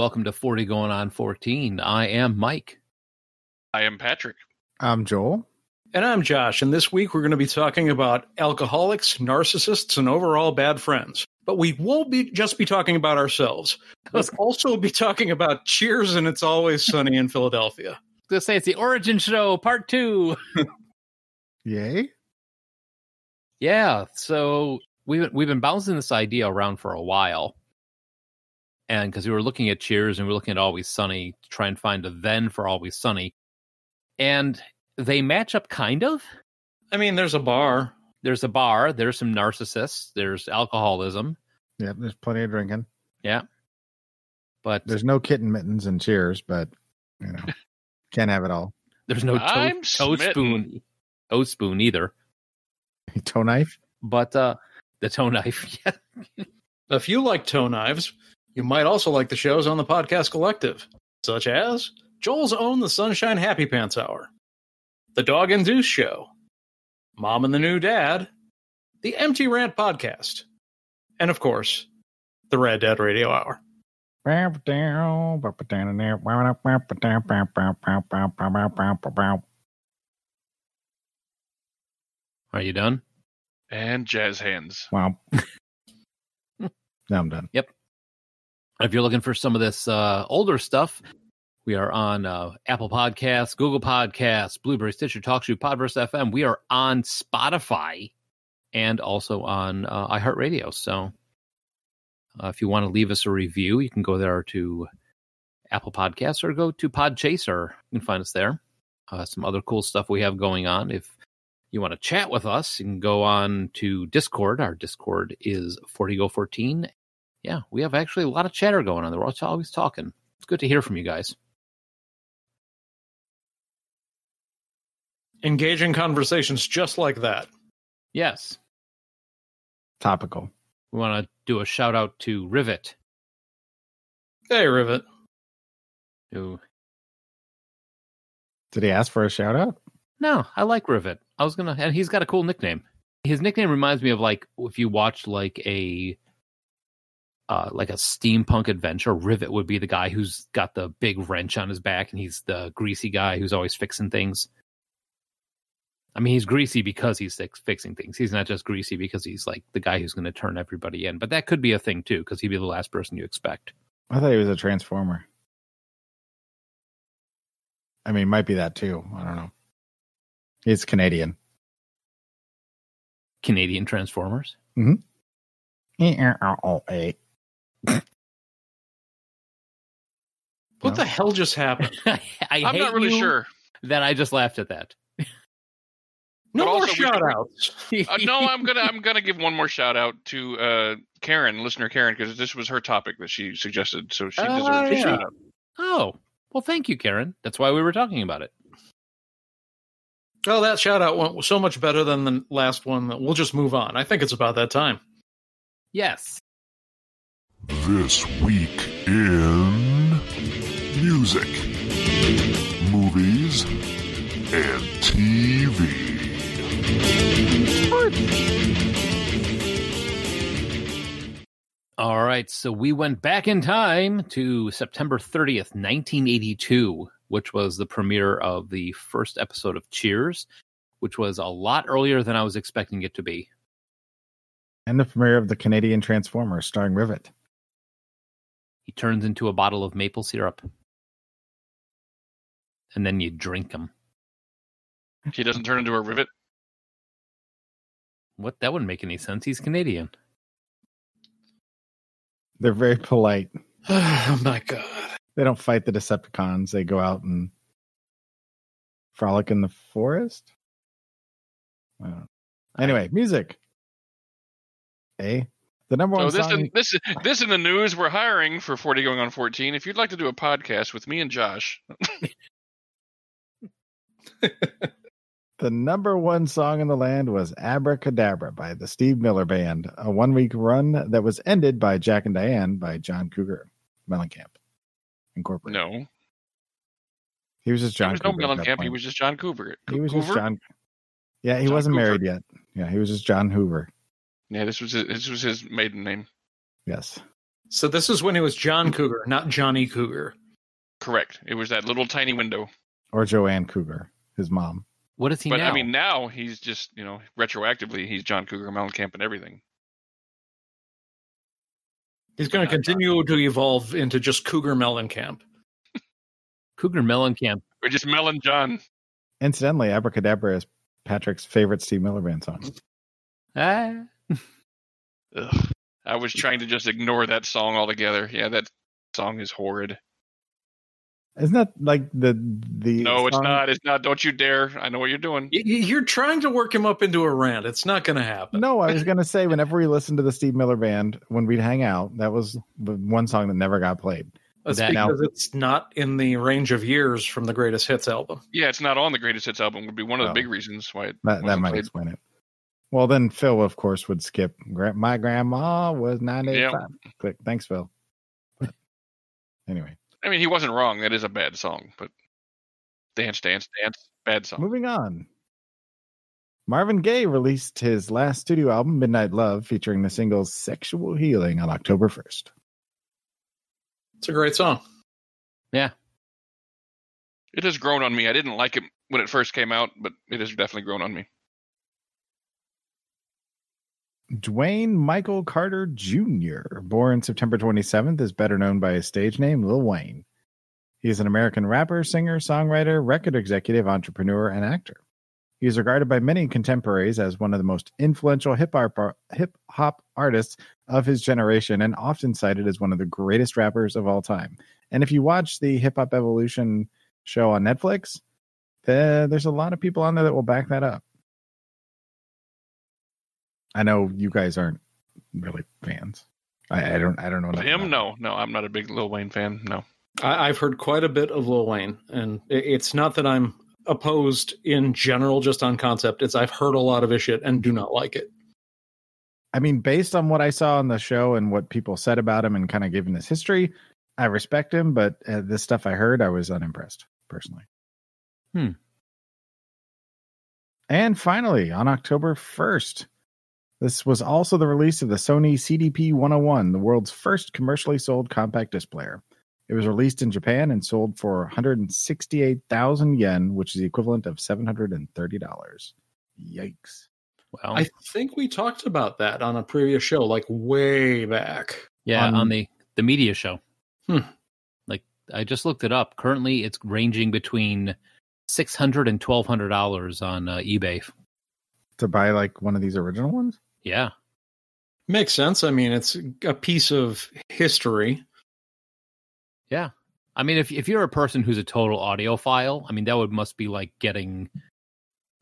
welcome to 40 Going On 14. I am Mike. I am Patrick. I'm Joel. And I'm Josh, and this week we're going to be talking about alcoholics, narcissists, and overall bad friends. But we won't be just be talking about ourselves. We'll also be talking about Cheers and It's Always Sunny in Philadelphia. Let's say it's the origin show, part two. Yay. Yeah, so we've we've been bouncing this idea around for a while, and because we were looking at Cheers and we were looking at Always Sunny to try and find a then for Always Sunny, and they match up kind of. I mean, there's a bar. There's a bar. There's some narcissists. There's alcoholism. Yep, there's plenty of drinking. Yeah, but There's no kitten mittens and cheers, but you know, can't have it all. there's no toe, toe spoon, toe spoon either. Toe knife. But uh the toe knife, yeah. If you like toe knives, you might also like the shows on the Podcast Collective, such as Joel's Own The Sunshine Happy Pants Hour, The Dog and Deuce Show, Mom and the New Dad, The Empty Rant Podcast, and of course, The Red Dead Radio Hour. Are you done? And jazz hands. Wow. now I'm done. If you're looking for some of this uh, older stuff, we are on uh, Apple Podcasts, Google Podcasts, Blubrry, Stitcher, TalkShoe, Podverse FM. We are on Spotify and also on uh, iHeartRadio. So uh, if you want to leave us a review, you can go there to Apple Podcasts or go to Podchaser. You can find us there. Uh, some other cool stuff we have going on. If you want to chat with us, you can go on to Discord. Our Discord is 40go14 yeah, we have actually a lot of chatter going on. We're always talking. It's good to hear from you guys. Engaging conversations just like that. Yes, Topical. we want to do a shout out to Rivet, Hey, Rivet. who Did he ask for a shout out? no, I like Rivet. I was gonna, and he's got a cool nickname. His nickname reminds me of like if you watch like a uh, like a steampunk adventure. Rivet would be the guy who's got the big wrench on his back, and he's the greasy guy who's always fixing things. I mean, he's greasy because he's fix- fixing things. He's not just greasy because he's like the guy who's going to turn everybody in. But that could be a thing too, because he'd be the last person you expect. I thought he was a transformer. I mean, might be that too. I don't know. He's Canadian. Canadian Transformers. E-R-R-O-A. What No. the hell just happened? I I'm hate not really you sure. that I just laughed at that. No But more also we shout outs. Uh, no, I'm gonna I'm gonna give one more shout out to uh, Karen, listener Karen, because this was her topic that she suggested, so she Ah, deserves a shout out. Oh, well, thank you, Karen. That's why we were talking about it. Oh, that shout out went so much better than the last one we'll just move on. I think it's about that time. Yes. This week in music, movies, and TV. All right. So we went back in time to September 30th, 1982, which was the premiere of the first episode of Cheers, which was a lot earlier than I was expecting it to be. And the premiere of the Canadian Transformer starring Rivet. He turns into a bottle of maple syrup. And then you drink him. He doesn't turn into a rivet. What? That wouldn't make any sense. He's Canadian. They're very polite. Oh my god. They don't fight the Decepticons. They go out and frolic in the forest. I don't know. Anyway, music. A. The number So one this song. in, this this in the news. We're hiring for 40 going on 14. If you'd like to do a podcast with me and Josh, The number one song in the land was Abracadabra by the Steve Miller Band, a one week run that was ended by Jack and Diane by John Cougar Mellencamp Incorporated. no, He was just John was no Cougar. Mellencamp. He was just John Coover. He was just John. Yeah, he John wasn't Hoover. married yet. Yeah, he was just John Hoover. Yeah, this was his, this was his maiden name. Yes. So this is when it was John Cougar, not Johnny Cougar. Correct. It was that little tiny window. Or Joanne Cougar, his mom. What is he but now? I mean, now he's just you know retroactively he's John Cougar Mellencamp and everything. He's going to Not John continue to evolve into just Cougar Mellencamp. Cougar Mellencamp. We're just Melon John. Incidentally, Abracadabra is Patrick's favorite Steve Miller Band song. Ah. Ugh. I was trying to just ignore that song altogether. Yeah, that song is horrid. Isn't that like the the No, it's song- not. It's not. Don't you dare! I know what you're doing. Y- y- You're trying to work him up into a rant. It's not going to happen. No, I was gonna say whenever we listened to the Steve Miller Band when we'd hang out, that was the one song that never got played. That's That- because it's not in the range of years from the greatest hits album. Yeah, it's not on the greatest hits album. Would be one of the Oh. big reasons why it That that wasn't might played. explain it. Well, then Phil, of course, would skip. My grandma was ninety five. Click. Thanks, Phil. But anyway, I mean, he wasn't wrong. That is a bad song, but dance, dance, dance, bad song. moving on. Marvin Gaye released his last studio album, Midnight Love, featuring the single "Sexual Healing" on October first. It's a great song. Yeah. It has grown on me. I didn't like it when it first came out, but it has definitely grown on me. Dwayne Michael Carter Jr., born September 27th, is better known by his stage name, Lil Wayne. He is an American rapper, singer, songwriter, record executive, entrepreneur, and actor. He is regarded by many contemporaries as one of the most influential hip hop artists of his generation and often cited as one of the greatest rappers of all time. And if you watch the Hip Hop Evolution show on Netflix, there's a lot of people on there that will back that up. I know you guys aren't really fans. I, I don't. I don't know Of nothing him, no, no, I'm not a big Lil Wayne fan. No, I, I've heard quite a bit of Lil Wayne, and it- it's not that I'm opposed in general, just on concept. It's I've heard a lot of his shit and do not like it. I mean, based on what I saw on the show and what people said about him and kind of given his history, I respect him. But uh, this stuff I heard, I was unimpressed personally. Hmm. And finally, on October 1st, this was also the release of the Sony CDP 101, the world's first commercially sold compact disc player. It was released in Japan and sold for 168,000 yen, which is the equivalent of $730. Yikes. Well, I think we talked about that on a previous show, like way back. yeah, on- on, the the media show. Hmm. Like I just looked it up. Currently, it's ranging between six hundred and twelve hundred dollars on uh, eBay. To buy like one of these original ones? Yeah, Makes sense. I mean, it's a piece of history. yeah. I mean, if if you're a person who's a total audiophile, I mean, that would must be like getting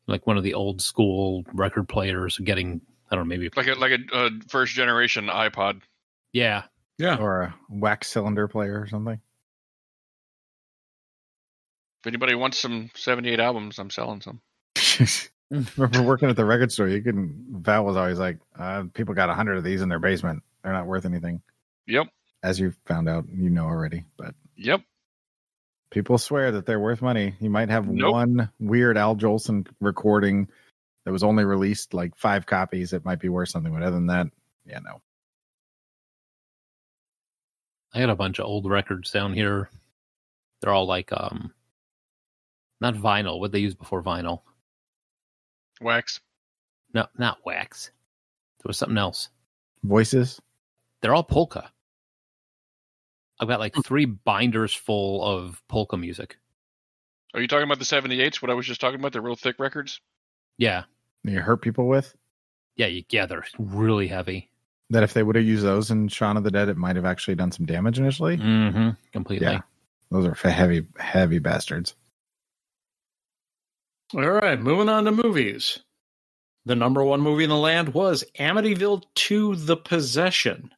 like one of the old school record players, getting I don't know, maybe like a like a, uh first generation iPod. yeah, Yeah. Or a wax cylinder player or something? If anybody wants some '78 albums, I'm selling some. Remember working at the record store, you couldn't. Val was always like, uh, "People got a hundred of these in their basement. They're not worth anything." Yep, As you found out, you know already. But yep. people swear that they're worth money. You might have Nope. one weird Al Jolson recording that was only released like five copies. It might be worth something, but other than that, yeah, no. I got a bunch of old records down here. They're all like um, not vinyl. What they used before vinyl? Wax. No, not wax. There was something else. Voices. They're all polka. I've got like three binders full of polka music. Are you talking about the '78s? What I was just talking about, They're real thick records. Yeah, You hurt people with yeah, you, yeah. They're really heavy. that. If they would have used those in Shaun of the Dead, it might have actually done some damage initially. Mm-hmm. Completely. Yeah. Those are heavy, heavy bastards. All right, moving on to movies. The number one movie in the land was Amityville 2 The Possession.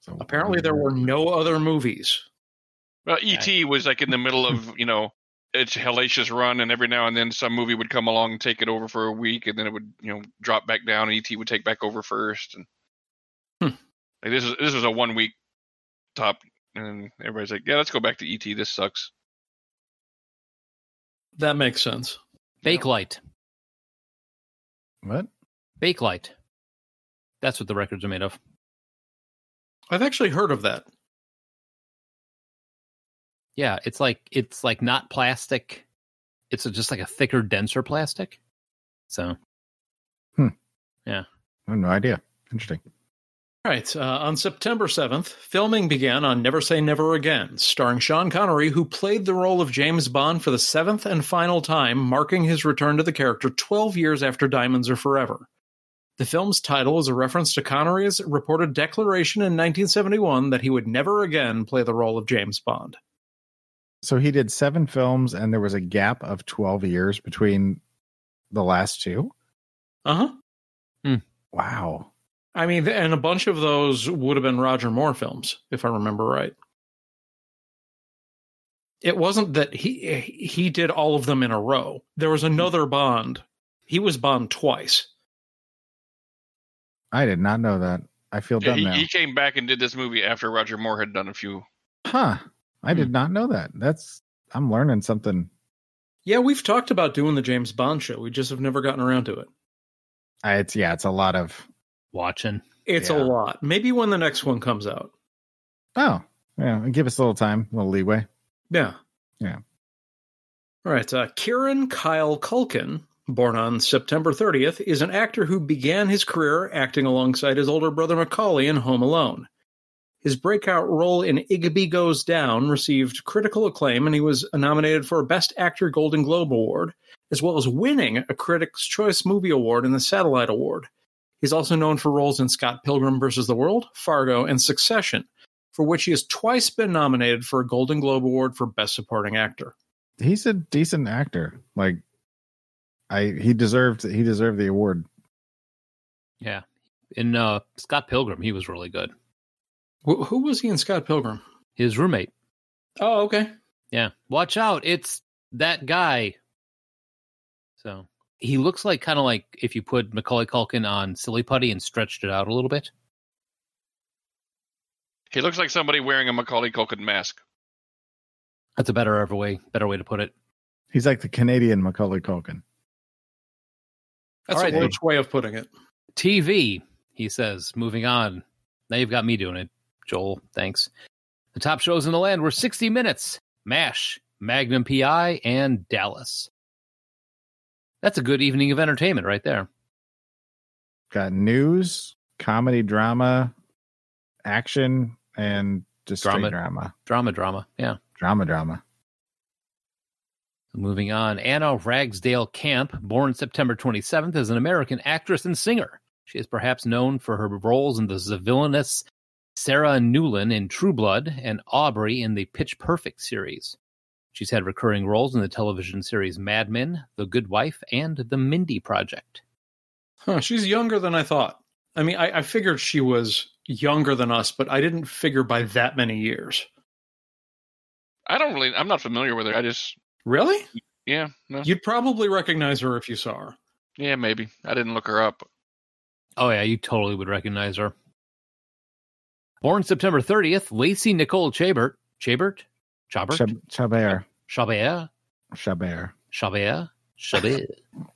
So Apparently, there were no other movies. Well, E.T. was like in the middle of you know its hellacious run, and every now and then some movie would come along and take it over for a week, and then it would you know drop back down, and E.T. would take back over first. And Hmm. like this is this was a one week top, and everybody's like, yeah, let's go back to E.T. This sucks. That makes sense. Bakelite. what? Bakelite. That's what the records are made of. I've actually heard of that. Yeah, it's like it's like not plastic. It's a, just like a thicker, denser plastic. So hmm. I have no idea. Interesting. Right. Uh, on September 7th, filming began on Never Say Never Again, starring Sean Connery, who played the role of James Bond for the seventh and final time, marking his return to the character 12 years after Diamonds Are Forever. The film's title is a reference to Connery's reported declaration in 1971 that he would never again play the role of James Bond. So he did seven films, and there was a gap of 12 years between the last two. Uh huh. Wow. I mean, and a bunch of those would have been Roger Moore films, if I remember right. It wasn't that he he did all of them in a row. There was another Bond. He was Bond twice. I did not know that. I feel Yeah, dumb he, now. he came back and did this movie after Roger Moore had done a few. huh. I did hmm. not know that. That's, I'm learning something. Yeah, we've talked about doing the James Bond show. We just have never gotten around to it. I, it's, yeah, it's a lot of, watching. It's Yeah. a lot. Maybe when the next one comes out. oh, yeah, give us a little time, a little leeway. Yeah. Yeah. All right. Uh, Kieran Kyle Culkin, born on September 30th, is an actor who began his career acting alongside his older brother Macaulay in Home Alone. His breakout role in Igby Goes Down received critical acclaim, and he was nominated for a Best Actor Golden Globe Award, as well as winning a Critics' Choice Movie Award and the Satellite Award. He's also known for roles in Scott Pilgrim vs. the World, Fargo, and Succession, for which he has twice been nominated for a Golden Globe Award for Best Supporting Actor. He's a decent actor. Like, I, he deserved, he deserved the award. Yeah. In uh, Scott Pilgrim, he was really good. Wh- who was he in Scott Pilgrim? His roommate. Oh, okay. Yeah. Watch out. It's that guy. So he looks like kind of like if you put Macaulay Culkin on Silly Putty and stretched it out a little bit. He looks like somebody wearing a Macaulay Culkin mask. That's a better ever way, better way to put it. He's like the Canadian Macaulay Culkin. That's All right, a then. rich way of putting it. TV, he says. Moving on. Now you've got me doing it, Joel. Thanks. The top shows in the land were 60 Minutes, MASH, Magnum PI, and Dallas. That's a good evening of entertainment right there. Got news, comedy, drama, action, and just Drama. drama. Drama, drama. Yeah. Drama, drama. Moving on, Anna Ragsdale Camp, born September 27th, is an American actress and singer. She is perhaps known for her roles in the villainous Sarah Newlin in True Blood and Aubrey in the Pitch Perfect series. She's had recurring roles in the television series Mad Men, The Good Wife, and The Mindy Project. Huh, she's younger than I thought. I mean, I, I figured she was younger than us, but I didn't figure by that many years. I don't really. I'm not familiar with her. I just. Really? Yeah. No. You'd probably recognize her if you saw her. Yeah. Maybe. I didn't look her up. Oh, yeah, you totally would recognize her. Born September 30th, Lacey Nicole Chabert. Chabert? Chabert? Chab- Chabert. Chabert? Chabert. Chabert? Chabert?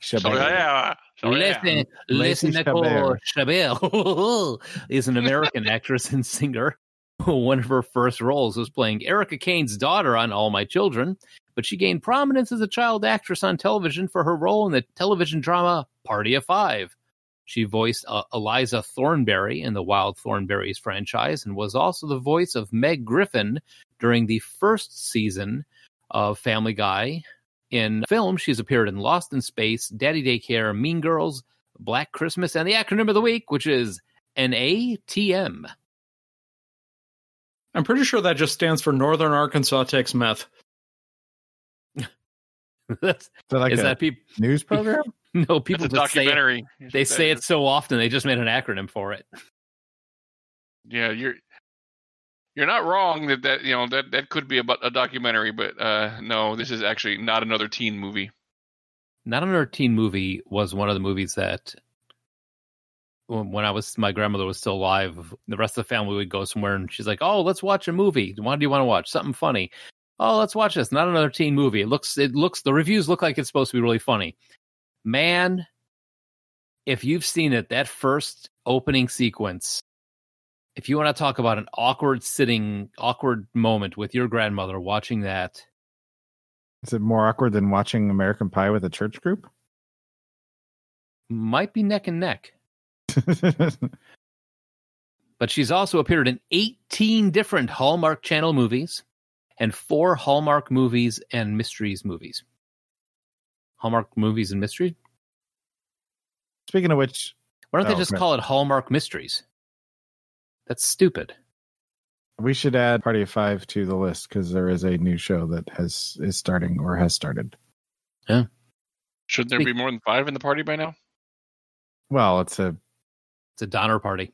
Chabert. yeah. Listen, Lacey Nicole Chabert. Chabert is an American actress and singer. One of her first roles was playing Erica Kane's daughter on All My Children, but she gained prominence as a child actress on television for her role in the television drama Party of Five. She voiced uh, Eliza Thornberry in the Wild Thornberries franchise and was also the voice of Meg Griffin during the first season of Family Guy in film, she's appeared in Lost in Space, Daddy Daycare, Mean Girls, Black Christmas, and the acronym of the week, which is NATM. I'm pretty sure that just stands for Northern Arkansas Takes Meth. That's, Is that like is a that people? news program? No, It's people a just say it, documentary. they say it so often they just made an acronym for it. Yeah, you're. You're not wrong that that you know that that could be about a documentary, but uh, no, this is actually not another teen movie. Not another teen movie was one of the movies that when I was my grandmother was still alive, the rest of the family would go somewhere and she's like, "Oh, let's watch a movie. What do you want to watch? Something funny." Oh, let's watch this. Not another teen movie. It looks it looks the reviews look like it's supposed to be really funny. Man, if you've seen it, that first opening sequence if you want to talk about an awkward sitting, awkward moment with your grandmother watching that, Is it more awkward than watching American Pie with a church group? might be neck and neck. But she's also appeared in 18 different Hallmark Channel movies and four Hallmark movies and mysteries movies. Hallmark movies and mystery? Speaking of which, Why don't they Oh, just okay. call it Hallmark Mysteries? That's stupid. we should add Party of Five to the list because there is a new show that has is starting or has started. Yeah. Shouldn't there be more than five in the party by now? Well, it's a It's a Donner Party.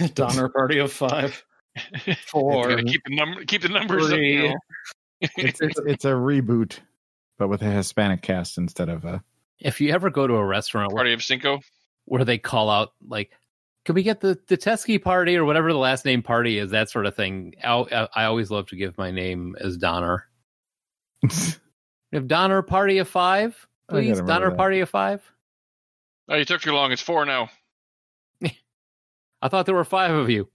Donner party of five, four, keep the number, keep the numbers. Up, three. you know. it's, it's it's a reboot, but with a Hispanic cast instead of a. If you ever go to a restaurant where, Party of Cinco. where they call out, like, can we get the, the Teskey party or whatever the last name party is, that sort of thing, I, I always love to give my name as Donner. We have Donner Party of Five, please. Donner that. Party of Five. Oh, you took too long. It's four now. I thought there were five of you.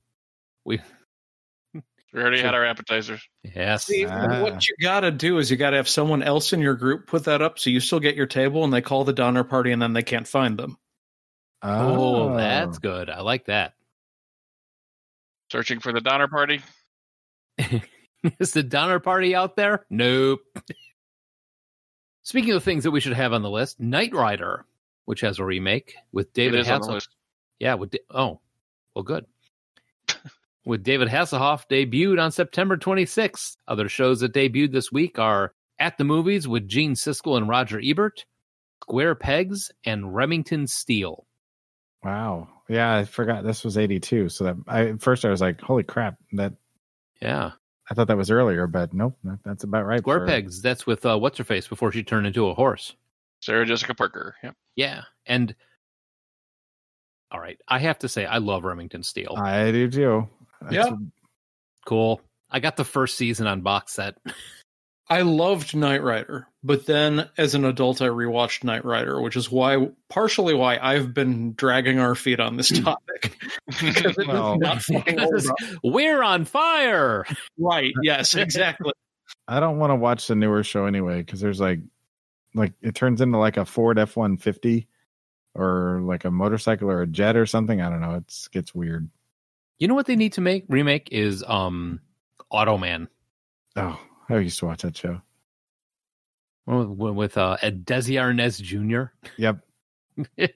We We already had our appetizers. yes. See, Ah. what you got to do is you got to have someone else in your group put that up so you still get your table and they call the Donner party and then they can't find them. Oh, that's oh. good. I like that. Searching for the Donner Party. Is the Donner Party out there? Nope. Speaking of things that we should have on the list, Knight Rider, which has a remake with David it is on the Hasselhoff. Yeah, with Da- oh, well, good. with David Hasselhoff debuted on September 26th. Other shows that debuted this week are At the Movies with Gene Siskel and Roger Ebert, Square Pegs, and Remington Steele. Wow. Yeah, I forgot this was 82. So that I at first I was like, holy crap, that Yeah, I thought that was earlier, but nope, that, that's about right. Square for- Pegs. That's with uh, what's her face before she turned into a horse. Sarah Jessica Parker. Yep. Yeah, and all right, I have to say I love Remington Steele. I do too. That's- Yeah. cool. I got the first season on box set. I loved Knight Rider, but then as an adult, I rewatched Knight Rider, which is why, partially why I've been dragging our feet on this topic. Because it is Well, not fucking old. We're on fire. Right. Yes, exactly. I don't want to watch the newer show anyway because there's like, like it turns into like a Ford F one fifty, or like a motorcycle or a jet or something. I don't know. It's gets weird. You know what they need to make remake is um Automan Oh, I used to watch that show. with, with uh Desi Arnaz Jr. Yep.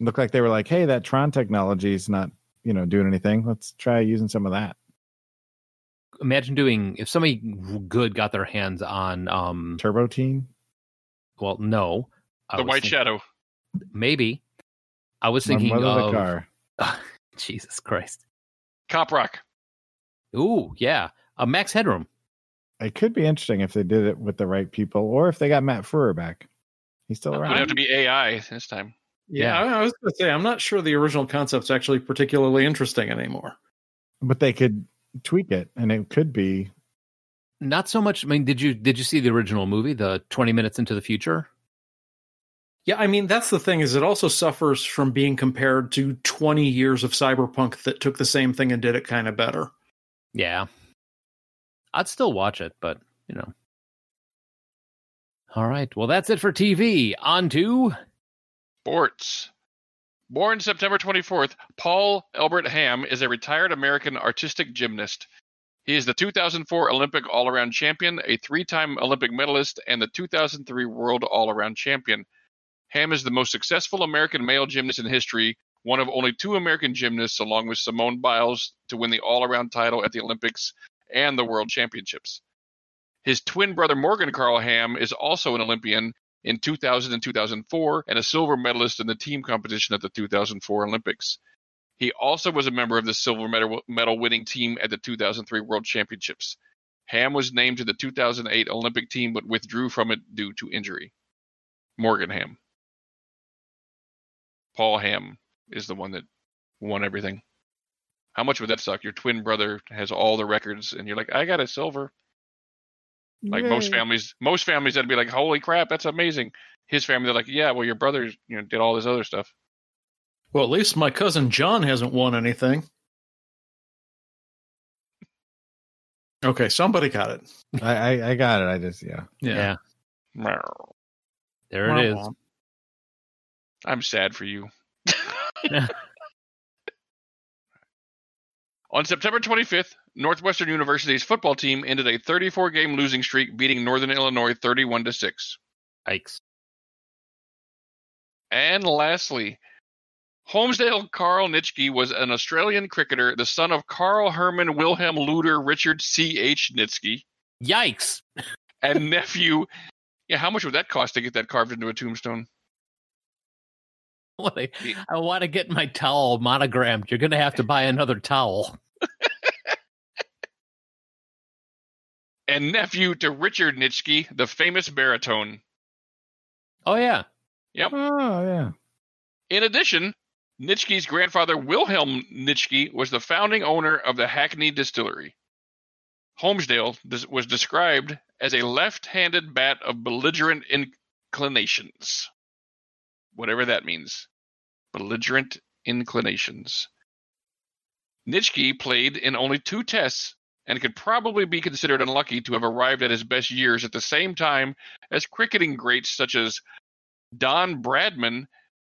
Looked like they were like, hey, that Tron technology is not, you know, doing anything. Let's try using some of that. Imagine doing if somebody good got their hands on um Turbo Teen. well no I the White think- Shadow. maybe I was thinking mother of the car. Jesus Christ Cop Rock. ooh yeah uh, Max Headroom It could be interesting if they did it with the right people, or if they got Matt Frewer back. He's still around. It would have to be AI this time. Yeah, I, I was going to say, I'm not sure the original concept's actually particularly interesting anymore. but they could tweak it, and it could be. not so much I mean did you did you see the original movie the 20 minutes into the future Yeah, I mean, that's the thing is it also suffers from being compared to 20 years of cyberpunk that took the same thing and did it kind of better. Yeah. I'd still watch it, but, you know. All right. Well, that's it for TV. On to Sports. Born September 24th, Paul Albert Ham is a retired American artistic gymnast. He is the 2004 Olympic all around champion, a three time Olympic medalist, and the 2003 World All Around Champion. Ham is the most successful American male gymnast in history, one of only two American gymnasts, along with Simone Biles, to win the all around title at the Olympics and the World Championships. His twin brother Morgan Carl Ham is also an Olympian in 2000 and 2004 and a silver medalist in the team competition at the 2004 Olympics. He also was a member of the silver medal, medal winning team at the 2003 World Championships. Ham was named to the 2008 Olympic team but withdrew from it due to injury. Morgan Ham. Paul Ham is the one that won everything. How much would that suck? Your twin brother has all the records, and you're like, I got a silver. Like most families, most families that'd be like, "Holy crap, that's amazing." His family, they're like, "Yeah, well, your brother, you know, did all this other stuff." Well, at least my cousin John hasn't won anything. Okay, somebody got it. I, I I got it. I just yeah. Yeah. Meow. There it is. I'm sad for you. On September 25th, Northwestern University's football team ended a 34 game losing streak, beating Northern Illinois 31 to 6. Yikes. And lastly, Holmesdale Carl Nitschke was an Australian cricketer, the son of Carl Herman Wilhelm Luder Richard C.H. Nitschke, Yikes. and nephew. Yeah, how much would that cost to get that carved into a tombstone? What I, I want to get my towel monogrammed. You're going to have to buy another towel. And nephew to Richard Nitschke, the famous baritone. Oh, yeah. Yep. Oh yeah. In addition, Nitschke's grandfather Wilhelm Nitschke was the founding owner of the Hackney Distillery. Holmesdale was described as a left-handed bat of belligerent inclinations. Whatever that means. Belligerent inclinations. Nitschke played in only two tests and could probably be considered unlucky to have arrived at his best years at the same time as cricketing greats such as Don Bradman,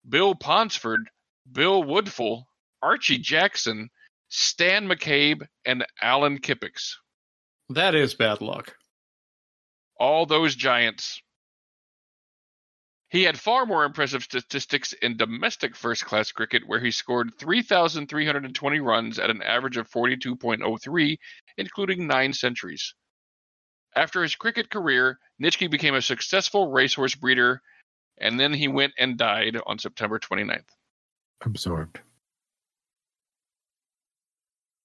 Bill Ponsford, Bill Woodfull, Archie Jackson, Stan McCabe, and Alan Kippax. That is bad luck. All those giants. He had far more impressive statistics in domestic first class cricket, where he scored 3,320 runs at an average of 42.03, including nine centuries. After his cricket career, Nitschke became a successful racehorse breeder, and then he went and died on September 29th. Absorbed.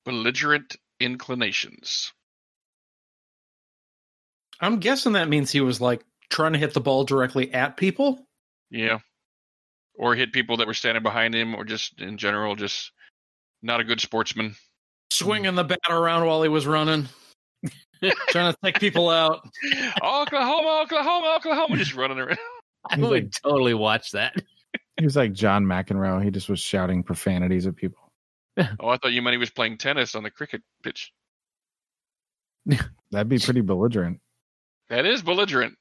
Belligerent inclinations. I'm guessing that means he was like trying to hit the ball directly at people. Yeah. Or hit people that were standing behind him, or just in general, just not a good sportsman. Swinging the bat around while he was running. trying to take people out. Oklahoma, Oklahoma, Oklahoma, just running around. I would like- totally watch that. He was like John McEnroe. He just was shouting profanities at people. Oh, I thought you meant he was playing tennis on the cricket pitch. That'd be pretty belligerent. That is belligerent.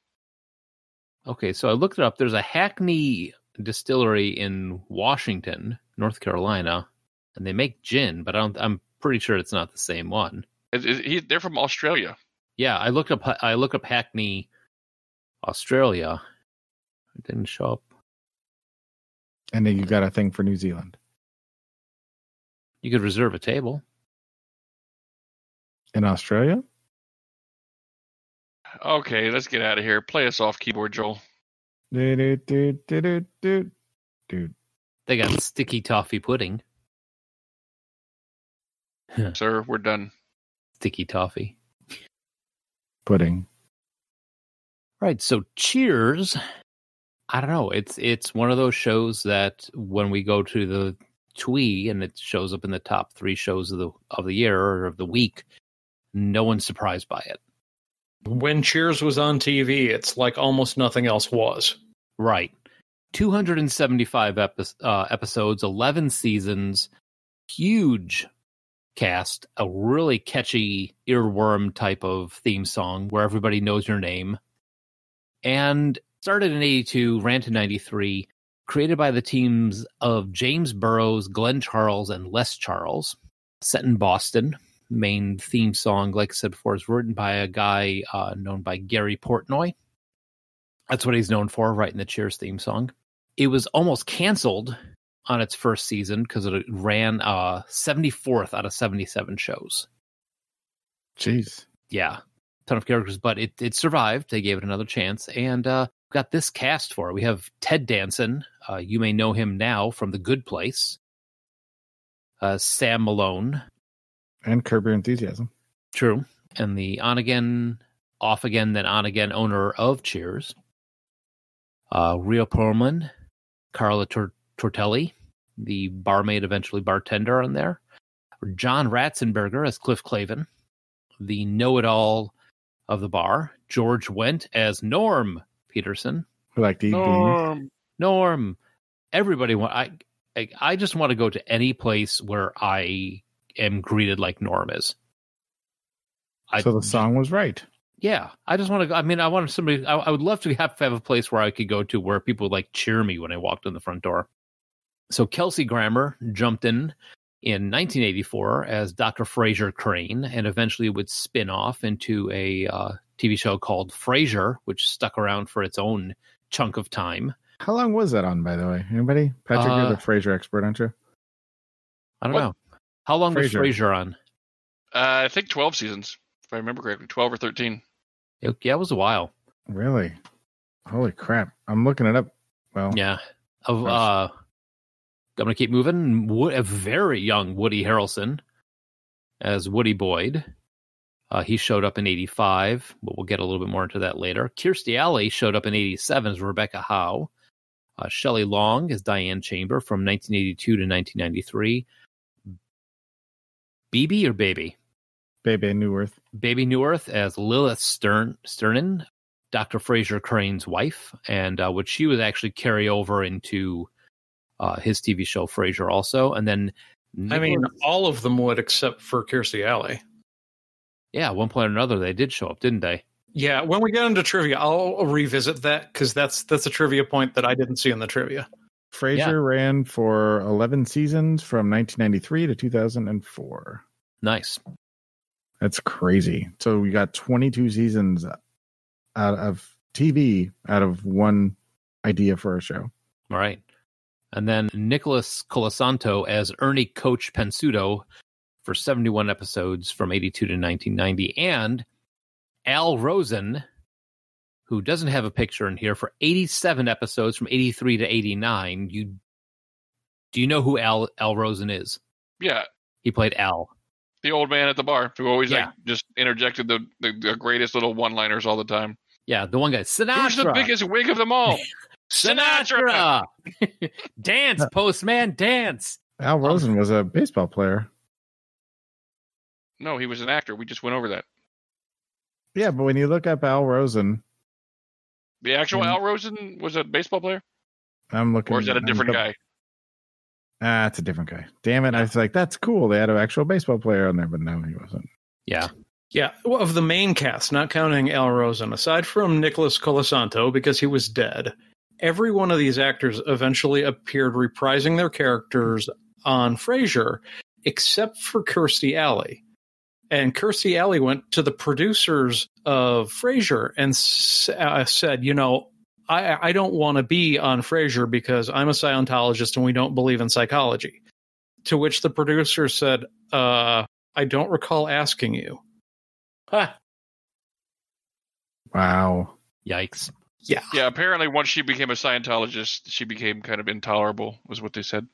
Okay, so I looked it up. There's a Hackney distillery in Washington, North Carolina, and they make gin, but I don't, I'm pretty sure it's not the same one. It- it- he- they're from Australia. Yeah, I looked up I looked up Hackney, Australia. It didn't show up. And then you got a thing for New Zealand. You could reserve a table. In Australia? Okay, let's get out of here. Play us off, keyboard Joel. Do, do, do, do, do, do. Dude. They got sticky toffee pudding. Sir, we're done. Sticky toffee. Pudding. Right. So Cheers. I don't know. It's it's one of those shows that when we go to the Twee and it shows up in the top three shows of the of the year or of the week, no one's surprised by it. When Cheers was on TV, it's like almost nothing else was. Right. 275 epi- uh, episodes, 11 seasons, huge cast, a really catchy earworm type of theme song where everybody knows your name. And started in 82, ran to 93, created by the teams of James Burrows, Glenn Charles, and Les Charles, set in Boston. Main theme song, like I said before, is written by a guy uh, known by Gary Portnoy. That's what he's known for, writing the Cheers theme song. It was almost canceled on its first season because it ran uh, 74th out of 77 shows. Jeez. Yeah, ton of characters, but it, it survived. They gave it another chance and uh, got this cast for it. We have Ted Danson. Uh, you may know him now from The Good Place. Uh, Sam Malone, And Curb Your Enthusiasm. True. And the on again, off again, then on again owner of Cheers. Uh, Rhea Perlman, Carla Tor- Tortelli, the barmaid, eventually bartender on there. John Ratzenberger as Cliff Clavin, the know it all of the bar. George Wendt as Norm Peterson. Who like to eat beans. Norm. Norm. Everybody want I, I I just want to go to any place where I am greeted like Norm is. I, so the song was right. yeah, I just want to. go I mean, I want somebody. I, I would love to have have a place where I could go to where people would like cheer me when I walked in the front door. So Kelsey Grammer jumped in in 1984 as Dr. Frasier Crane, and eventually would spin off into a uh, TV show called Frasier, which stuck around for its own chunk of time. How long was that on, by the way? Anybody? Patrick, Uh, you're the Frasier expert, aren't you? I don't What? know how long was Frasier. Frasier on. Uh, I think 12 seasons, if I remember correctly. 12 or 13. It, yeah, it was a while. Really? Holy crap! I'm looking it up. Well, Yeah. Of uh I'm gonna keep moving. Wo- A very young Woody Harrelson as Woody Boyd. Uh, he showed up in '85, but we'll get a little bit more into that later. Kirstie Alley showed up in '87 as Rebecca Howe. Uh, Shelley Long as Diane Chamber from 1982 to 1993. BB or Baby? Baby Neuwirth. Baby Neuwirth as Lilith Stern Sternin, Dr. Frasier Crane's wife, and uh, which she would actually carry over into uh, his TV show Frasier also, and then I mean, all of them would except for Kirstie Alley. yeah, at one point or another they did show up, didn't they? Yeah, when we get into trivia, I'll revisit that because that's that's a trivia point that I didn't see in the trivia. Frasier Yeah. ran for 11 seasons from 1993 to 2004. Nice. That's crazy. So we got 22 seasons out of TV out of one idea for a show. All right. And then Nicholas Colasanto as Ernie Coach Pantusso for 71 episodes from 82 to 1990. And Al Rosen, who doesn't have a picture in here, for 87 episodes from 83 to 89. You Do you know who Al, Al Rosen is? Yeah, He played Al. the old man at the bar who always Yeah. like just interjected the, the, the greatest little one-liners all the time. Yeah, the one guy. Sinatra. Who's the biggest wig of them all? Sinatra. dance, uh, postman, dance. Al oh. Rosen was a baseball player. No, he was an actor. We just went over that. Yeah, but when you look up Al Rosen, The actual Mhm. Al Rosen was a baseball player, I'm looking. or is that a I'm different dou- guy? Ah, it's a different guy. Damn it! I was like, that's cool. They had an actual baseball player on there, but no, he wasn't. Yeah. Yeah, well, of the main cast, not counting Al Rosen, aside from Nicholas Colasanto because he was dead, every one of these actors eventually appeared reprising their characters on Frasier, except for Kirstie Alley. And Kirstie Alley went to the producers of Frasier and s- uh, said, "You know, I, I don't want to be on Frasier because I'm a Scientologist and we don't believe in psychology." To which the producer said, uh, "I don't recall asking you." Ha. Wow. Yikes. Yeah. Yeah, apparently once she became a Scientologist, she became kind of intolerable, was what they said.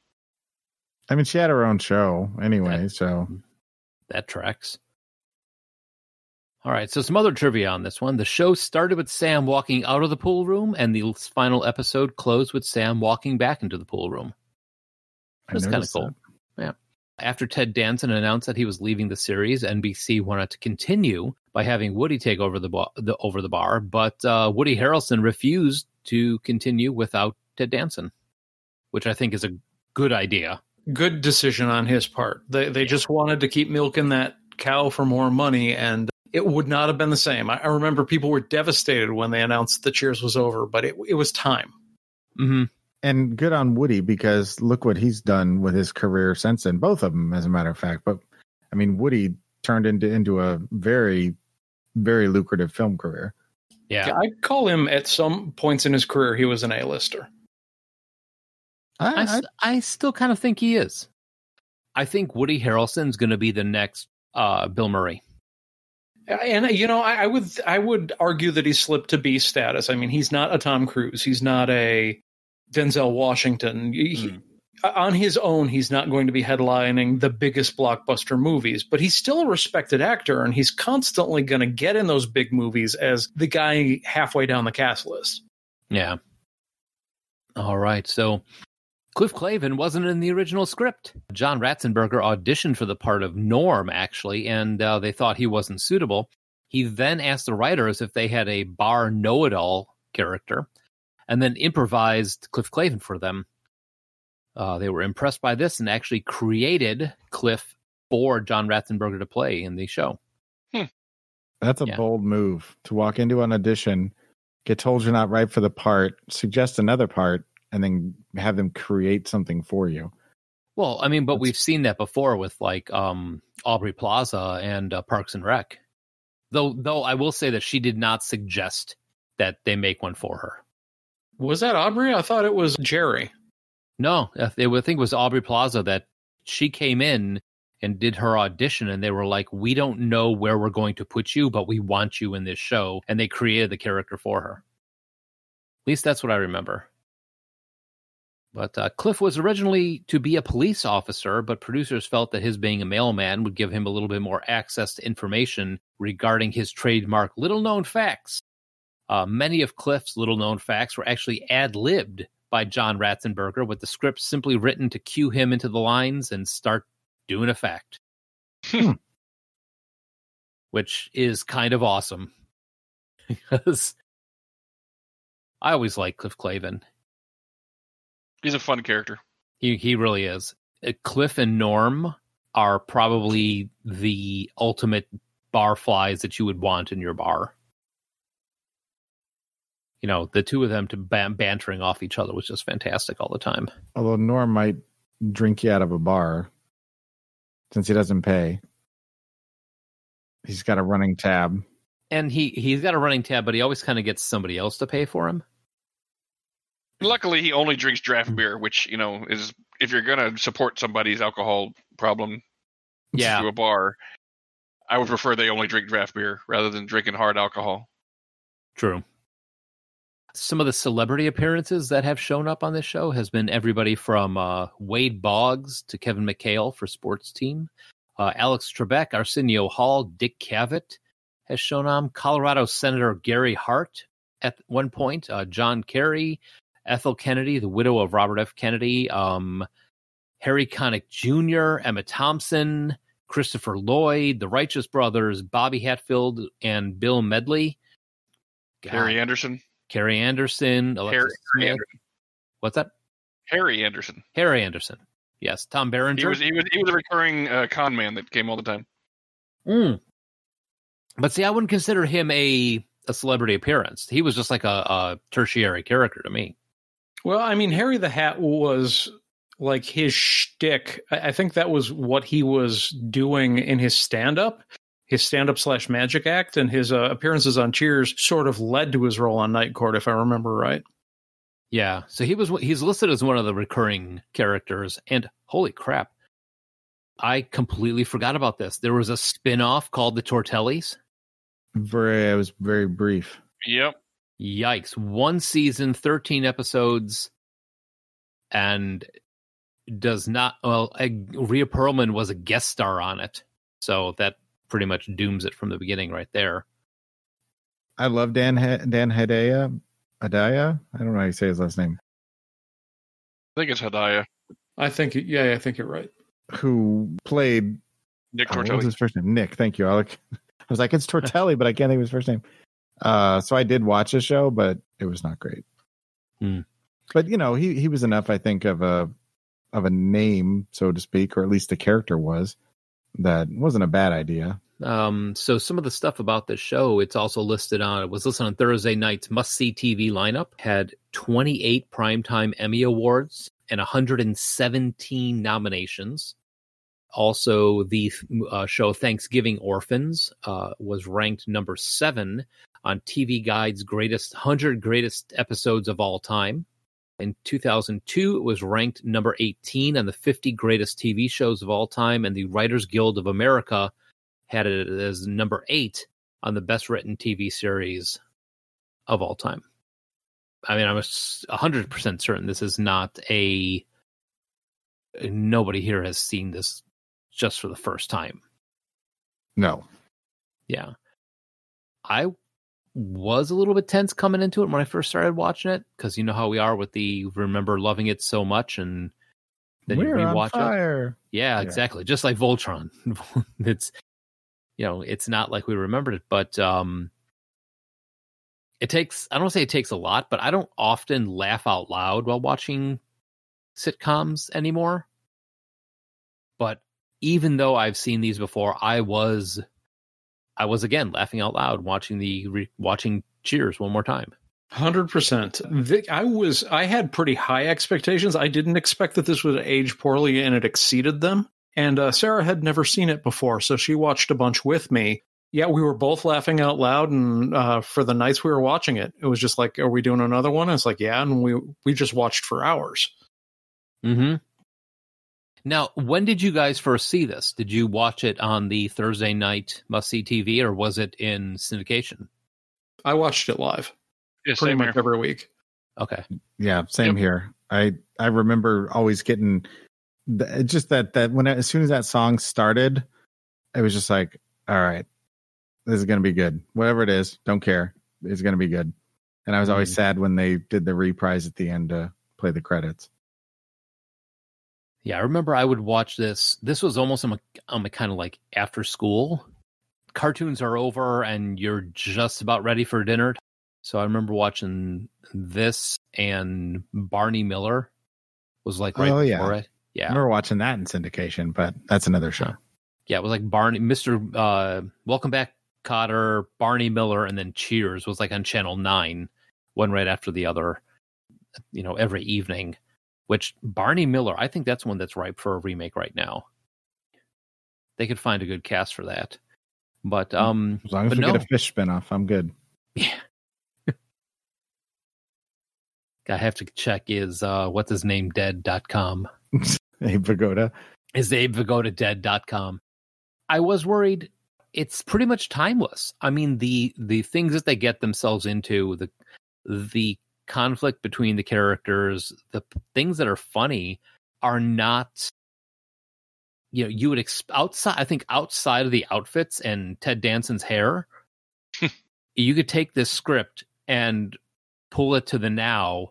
I mean, she had her own show anyway, so That tracks. All right, so some other trivia on this one. The show started with Sam walking out of the pool room, and the final episode closed with Sam walking back into the pool room. I That's kind of cool. that. After Ted Danson announced that he was leaving the series, NBC wanted to continue by having Woody take over the, bar, the over the bar, but uh, Woody Harrelson refused to continue without Ted Danson, which I think is a good idea. good decision on his part. They they just wanted to keep milking that cow for more money, and it would not have been the same. I, I remember people were devastated when they announced the Cheers was over, but it it was time. hmm And good on Woody because look what he's done with his career since then. Both of them, as a matter of fact. But I mean, Woody turned into into a very, very lucrative film career. Yeah. I'd call him at some points in his career he was an A-lister. I I still kind of think he is. I think Woody Harrelson's going to be the next uh, Bill Murray. And you know, I, I would I would argue that he slipped to B status. I mean, he's not a Tom Cruise. He's not a Denzel Washington. He- hmm. On his own, he's not going to be headlining the biggest blockbuster movies, but he's still a respected actor, and he's constantly going to get in those big movies as the guy halfway down the cast list. Yeah. All right. So Cliff Clavin wasn't in the original script. John Ratzenberger auditioned for the part of Norm, actually, and uh, they thought he wasn't suitable. He then asked the writers if they had a bar know it all character and then improvised Cliff Clavin for them. Uh, they were impressed by this and actually created Cliff for John Ratzenberger to play in the show. Hmm. That's a Yeah. bold move to walk into an audition, get told you're not right for the part, suggest another part, and then have them create something for you. Well, I mean, but That's- we've seen that before with like um Aubrey Plaza and uh, Parks and Rec. Though, though I will say that she did not suggest that they make one for her. Was that Aubrey? I thought it was Jerry. No, I th- I think it was Aubrey Plaza that she came in and did her audition, and they were like, "We don't know where we're going to put you, but we want you in this show," and they created the character for her. At least that's what I remember. But uh, Cliff was originally to be a police officer, but producers felt that his being a mailman would give him a little bit more access to information regarding his trademark little known facts. Uh, many of Cliff's little known facts were actually ad libbed by John Ratzenberger, with the script simply written to cue him into the lines and start doing a fact. Hmm. Which is kind of awesome. because I always like Cliff Clavin. He's a fun character. He he really is. Uh, Cliff and Norm are probably the ultimate bar flies that you would want in your bar. You know, the two of them to ban- bantering off each other was just fantastic all the time. Although Norm might drink you out of a bar since he doesn't pay. He's got a running tab. And he he's got a running tab, but he always kind of gets somebody else to pay for him. Luckily, he only drinks draft beer, which you know is if you're gonna support somebody's alcohol problem Yeah. to a bar, I would prefer they only drink draft beer rather than drinking hard alcohol. True. Some of the celebrity appearances that have shown up on this show has been everybody from uh, Wade Boggs to Kevin McHale for Sports Team, uh, Alex Trebek, Arsenio Hall, Dick Cavett has shown on, Colorado Senator Gary Hart at one point, uh, John Kerry, Ethel Kennedy, the widow of Robert F. Kennedy, um, Harry Connick Jr., Emma Thompson, Christopher Lloyd, the Righteous Brothers, Bobby Hatfield, and Bill Medley. God. Harry Anderson. Carrie Anderson, Harry, Smith. Harry Anderson. What's that? Harry Anderson. Harry Anderson. Yes, Tom Berenger. He was he was he was a recurring uh, con man that came all the time. Mm. But see, I wouldn't consider him a a celebrity appearance. He was just like a, a tertiary character to me. Well, I mean, Harry the Hat was like his shtick. I I think that was what he was doing in his stand up, his stand up slash magic act, and his uh, appearances on Cheers sort of led to his role on Night Court, if I remember right. Yeah, so he was he's listed as one of the recurring characters. And holy crap, I completely forgot about this. There was a spin-off called the Tortellis. Very, it was very brief. Yep. Yikes! One season, thirteen episodes, and does not. Well, Rhea Perlman was a guest star on it, so that pretty much dooms it from the beginning, right there. I love Dan He- Dan Hedaya. Hedaya? I don't know how you say his last name. I think it's Hadaya. I think, yeah, I think you're right. Who played Nick Oh, what was his first name? Nick. Thank you, Alec. I was like, it's Tortelli, but I can't think of his first name. Uh, so I did watch the show, but it was not great. Hmm. But you know, he he was enough, I think, of a of a name, so to speak, or at least the character was. That wasn't a bad idea. Um, so some of the stuff about this show, it's also listed on. It was listed on Thursday night's must-see TV lineup. Had 28 primetime Emmy awards and 117 nominations. Also, the uh, show Thanksgiving Orphans uh, was ranked number seven on TV Guide's greatest 100 greatest episodes of all time. In 2002, it was ranked number 18 on the 50 greatest TV shows of all time, and the Writers Guild of America had it as number eight on the best written TV series of all time. I mean, I'm a hundred percent certain this is not a. Nobody here has seen this just for the first time. No, Yeah, I was a little bit tense coming into it when I first started watching it because you know how we are with the remember loving it so much and then we're you on rewatch it. fire. Yeah, Yeah. exactly. Just like Voltron. it's you know, it's not like we remembered it, but um it takes I don't say it takes a lot, but I don't often laugh out loud while watching sitcoms anymore. But even though I've seen these before, I was I was again laughing out loud watching the re- watching Cheers one more time. Hundred percent. I was. I had pretty high expectations. I didn't expect that this would age poorly, and it exceeded them. And uh, Sarah had never seen it before, so she watched a bunch with me. Yeah, we were both laughing out loud, and uh, for the nights we were watching it, it was just like, "Are we doing another one?" And it's like, "Yeah," and we we just watched for hours. Mm-hmm. Now, when did you guys first see this? Did you watch it on the Thursday night must see TV, or was it in syndication? I watched it live Yeah, pretty much here. every week. Okay. Yeah, same Yep. here. I I remember always getting the, just that that when as soon as that song started, it was just like, all right, this is gonna be good. Whatever it is, don't care. It's gonna be good. And I was always mm. sad when they did the reprise at the end to play the credits. Yeah, I remember I would watch this. This was almost on a, a kind of like after school. Cartoons are over and you're just about ready for dinner. So I remember watching this and Barney Miller was like right Oh, yeah. before it. I Yeah. remember watching that in syndication, but that's another show. Yeah, it was like Barney, Mr. Uh, Welcome Back, Kotter, Barney Miller, and then Cheers was like on Channel 9, one right after the other, you know, every evening. Which Barney Miller, I think that's one that's ripe for a remake right now. They could find a good cast for that. But um As long as we no. get a fish spinoff, I'm good. Yeah. I have to check is uh what's his name dead.com. Hey, Pagoda. is Abe Vigoda dead.com. I was worried it's pretty much timeless. I mean the the things that they get themselves into, the the conflict between the characters, the p- things that are funny are not you know, you would ex- outside I think outside of the outfits and Ted Danson's hair, you could take this script and pull it to the now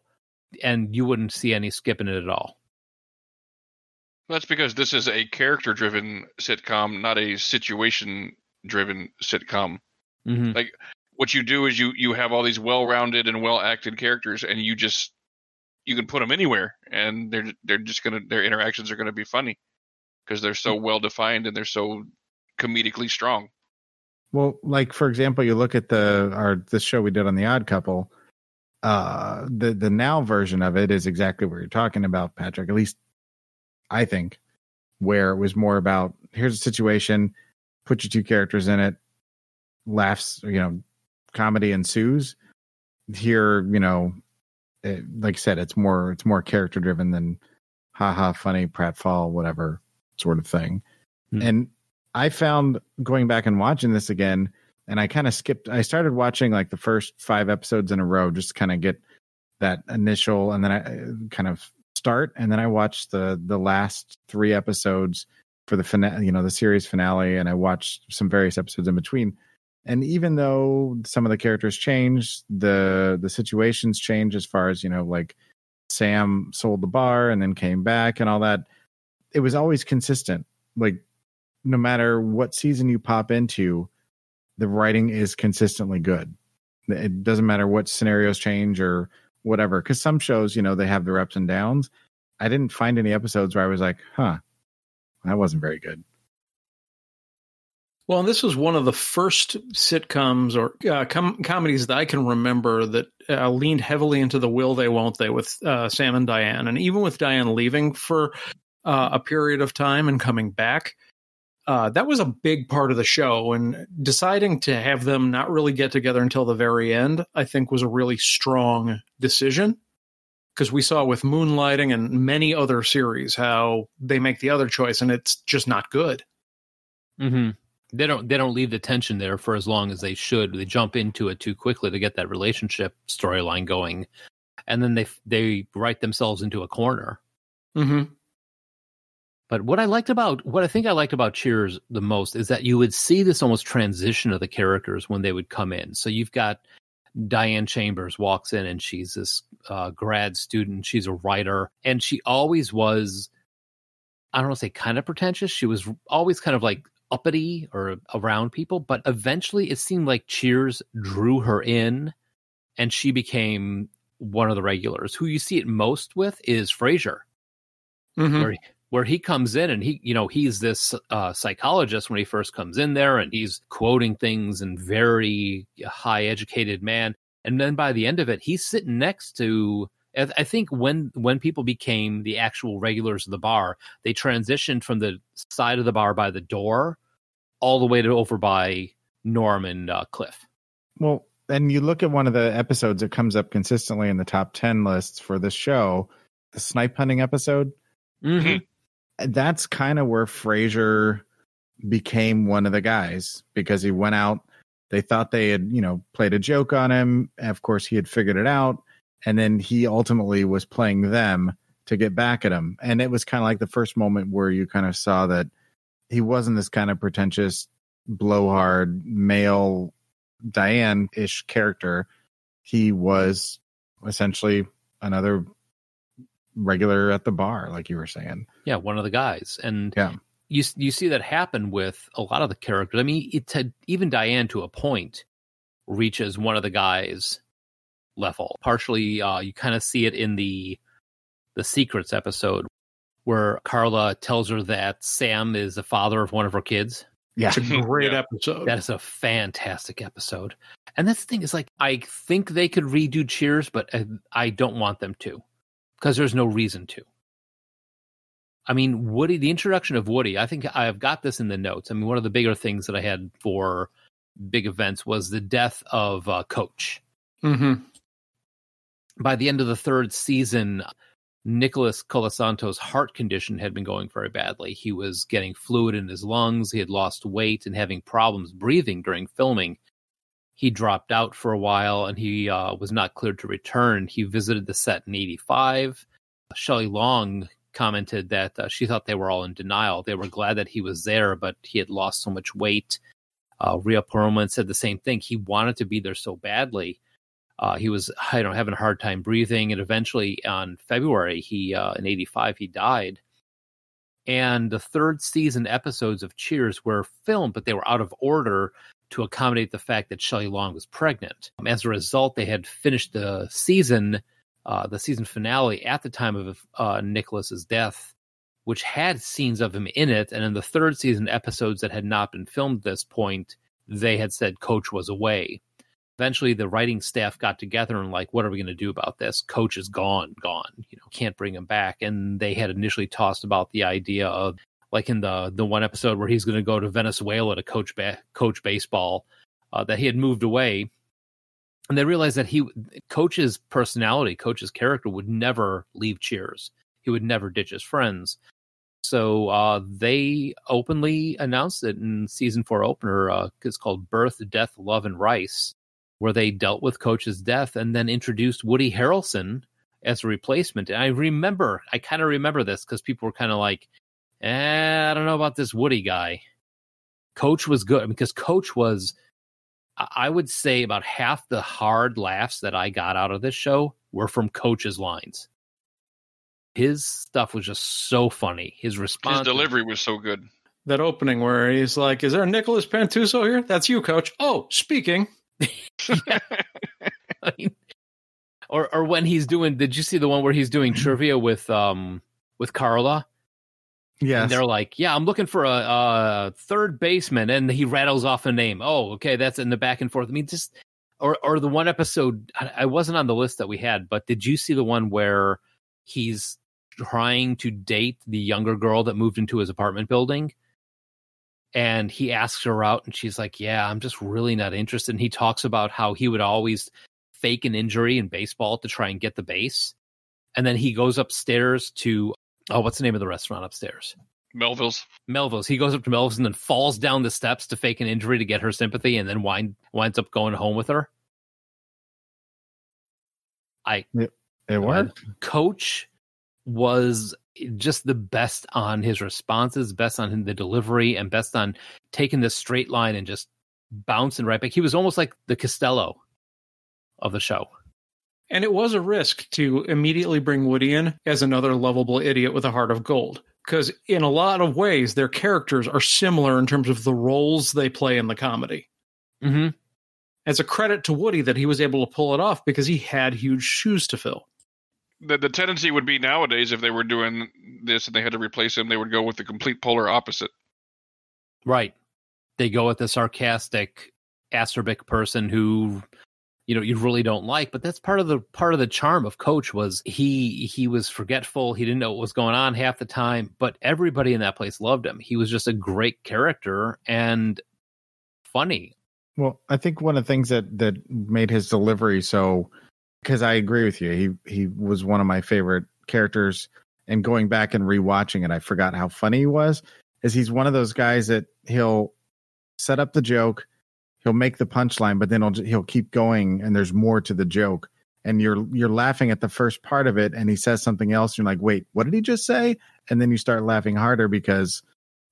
and you wouldn't see any skipping it at all. That's because this is a character driven sitcom, not a situation driven sitcom. Mhm. What you do is you you have all these well rounded and well acted characters, and you just you can put them anywhere, and they're they're just gonna their interactions are gonna be funny because they're so well defined and they're so comedically strong. Well, like for example, you look at the our this show we did on the Odd Couple. Uh, the the now version of it is exactly what you're talking about, Patrick. At least I think, where it was more about here's a situation, put your two characters in it, laughs, you know, comedy ensues. Here, you know, it, like I said, it's more it's more character driven than haha funny pratfall whatever sort of thing. Hmm. And I found going back and watching this again, and I kind of skipped. I started watching like the first five episodes in a row, just kind of get that initial, and then I uh, kind of start, and then I watched the the last three episodes for the finale, you know, the series finale, and I watched some various episodes in between. And even though some of the characters change, the the situations change as far as you know, like Sam sold the bar and then came back and all that. It was always consistent. Like no matter what season you pop into, the writing is consistently good. It doesn't matter what scenarios change or whatever. Because some shows, you know, they have their ups and downs. I didn't find any episodes where I was like, huh, that wasn't very good. Well, this was one of the first sitcoms or uh, com- comedies that I can remember that uh, leaned heavily into the will they, won't they with uh, Sam and Diane. And even with Diane leaving for uh, a period of time and coming back, uh, that was a big part of the show. And deciding to have them not really get together until the very end, I think was a really strong decision. Because we saw with Moonlighting and many other series how they make the other choice and it's just not good. hmm They don't they don't leave the tension there for as long as they should. They jump into it too quickly to get that relationship storyline going, and then they they write themselves into a corner. Mm-hmm. But what I liked about what I think I liked about Cheers the most is that you would see this almost transition of the characters when they would come in. So you've got Diane Chambers walks in and she's this uh, grad student. She's a writer, and she always was. I don't want to say kind of pretentious. She was always kind of like uppity or around people, but eventually it seemed like Cheers drew her in, and she became one of the regulars. Who you see it most with is Frasier Mm-hmm. where where he comes in and he, you know, he's this uh, psychologist when he first comes in there and he's quoting things and very high educated man. And then by the end of it, he's sitting next to, I I think when, when people became the actual regulars of the bar, they transitioned from the side of the bar by the door all the way to over by Norm and uh, Cliff. Well, and you look at one of the episodes that comes up consistently in the top 10 lists for this show, the snipe hunting episode. Mhm. That's kind of where Frasier became one of the guys because he went out. They thought they had, you know, played a joke on him. Of course, he had figured it out. And then he ultimately was playing them to get back at him. And it was kind of like the first moment where you kind of saw that he wasn't this kind of pretentious, blowhard, male Diane ish character. He was essentially another regular at the bar, like you were saying. Yeah, one of the guys. And Yeah. you you see that happen with a lot of the characters. I mean, it had, even Diane to a point reaches one of the guys level. Partially, uh, you kind of see it in the the secrets episode where Carla tells her that Sam is the father of one of her kids. Yeah. It's a great Yeah. episode. That is a fantastic episode. And that's the thing is like I think they could redo Cheers, but I, I don't want them to because there's no reason to. I mean, Woody, the introduction of Woody, I think I've got this in the notes. I mean, one of the bigger things that I had for big events was the death of uh, Coach. hmm By the end of the third season, Nicholas Colasanto's heart condition had been going very badly. He was getting fluid in his lungs. He had lost weight and having problems breathing during filming. He dropped out for a while and he uh, was not cleared to return. He visited the set in 85. Shelley Long commented that uh, she thought they were all in denial. They were glad that he was there, but he had lost so much weight. Uh, Rhea Perlman said the same thing. He wanted to be there so badly. Uh, he was, I don't know, having a hard time breathing, and eventually on February, he uh, in '85 he died. And the third season episodes of Cheers were filmed, but they were out of order to accommodate the fact that Shelley Long was pregnant. As a result, they had finished the season, uh, the season finale at the time of uh, Nicholas's death, which had scenes of him in it. And in the third season episodes that had not been filmed at this point, they had said Coach was away. Eventually, the writing staff got together and like, what are we going to do about this? Coach is gone, gone. You know, can't bring him back. And they had initially tossed about the idea of like in the the one episode where he's going to go to Venezuela to coach ba- coach baseball, uh, that he had moved away, and they realized that he coach's personality, coach's character would never leave Cheers. He would never ditch his friends. So uh, they openly announced it in season four opener. Uh, it's called Birth, Death, Love, and Rice, where they dealt with Coach's death and then introduced Woody Harrelson as a replacement. And I remember, I kind of remember this because people were kind of like, eh, I don't know about this Woody guy. Coach was good because Coach was, I I would say, about half the hard laughs that I got out of this show were from Coach's lines. His stuff was just so funny. His response, His delivery was so good. That opening where he's like, "Is there Nicholas Pantusso here? That's you, Coach." Oh, speaking. I mean, or or when he's doing. Did you see the one where he's doing trivia with um with Carla? Yes. And they're like, "Yeah, I'm looking for a, a third baseman," and he rattles off a name. Oh, okay, that's in the back and forth. I mean, just or or the one episode I, I wasn't on the list that we had, but did you see the one where he's trying to date the younger girl that moved into his apartment building? And he asks her out, and she's like, "Yeah, I'm just really not interested." And he talks about how he would always fake an injury in baseball to try and get the base, and then he goes upstairs to oh, what's the name of the restaurant upstairs? Melville's. Melville's. He goes up to Melville's and then falls down the steps to fake an injury to get her sympathy, and then wind, winds up going home with her. I it worked. coach was just the best on his responses, best on the delivery, and best on taking this straight line and just bouncing right back. He was almost like the Costello of the show. And it was a risk to immediately bring Woody in as another lovable idiot with a heart of gold. Because in a lot of ways, their characters are similar in terms of the roles they play in the comedy. Mm-hmm. It's a credit to Woody that he was able to pull it off because he had huge shoes to fill. The the tendency would be nowadays if they were doing this and they had to replace him, they would go with the complete polar opposite. Right. They go with the sarcastic, acerbic person who, you know, you really don't like. But that's part of the part of the charm of Coach was he he was forgetful. He didn't know what was going on half the time. But everybody in that place loved him. He was just a great character and funny. Well, I think one of the things that that made his delivery so because I agree with you, he he was one of my favorite characters. And going back and rewatching it, I forgot how funny he was. Is he's one of those guys that he'll set up the joke, he'll make the punchline, but then he'll he'll keep going, and there's more to the joke. And you're you're laughing at the first part of it, and he says something else. And you're like, wait, what did he just say? And then you start laughing harder because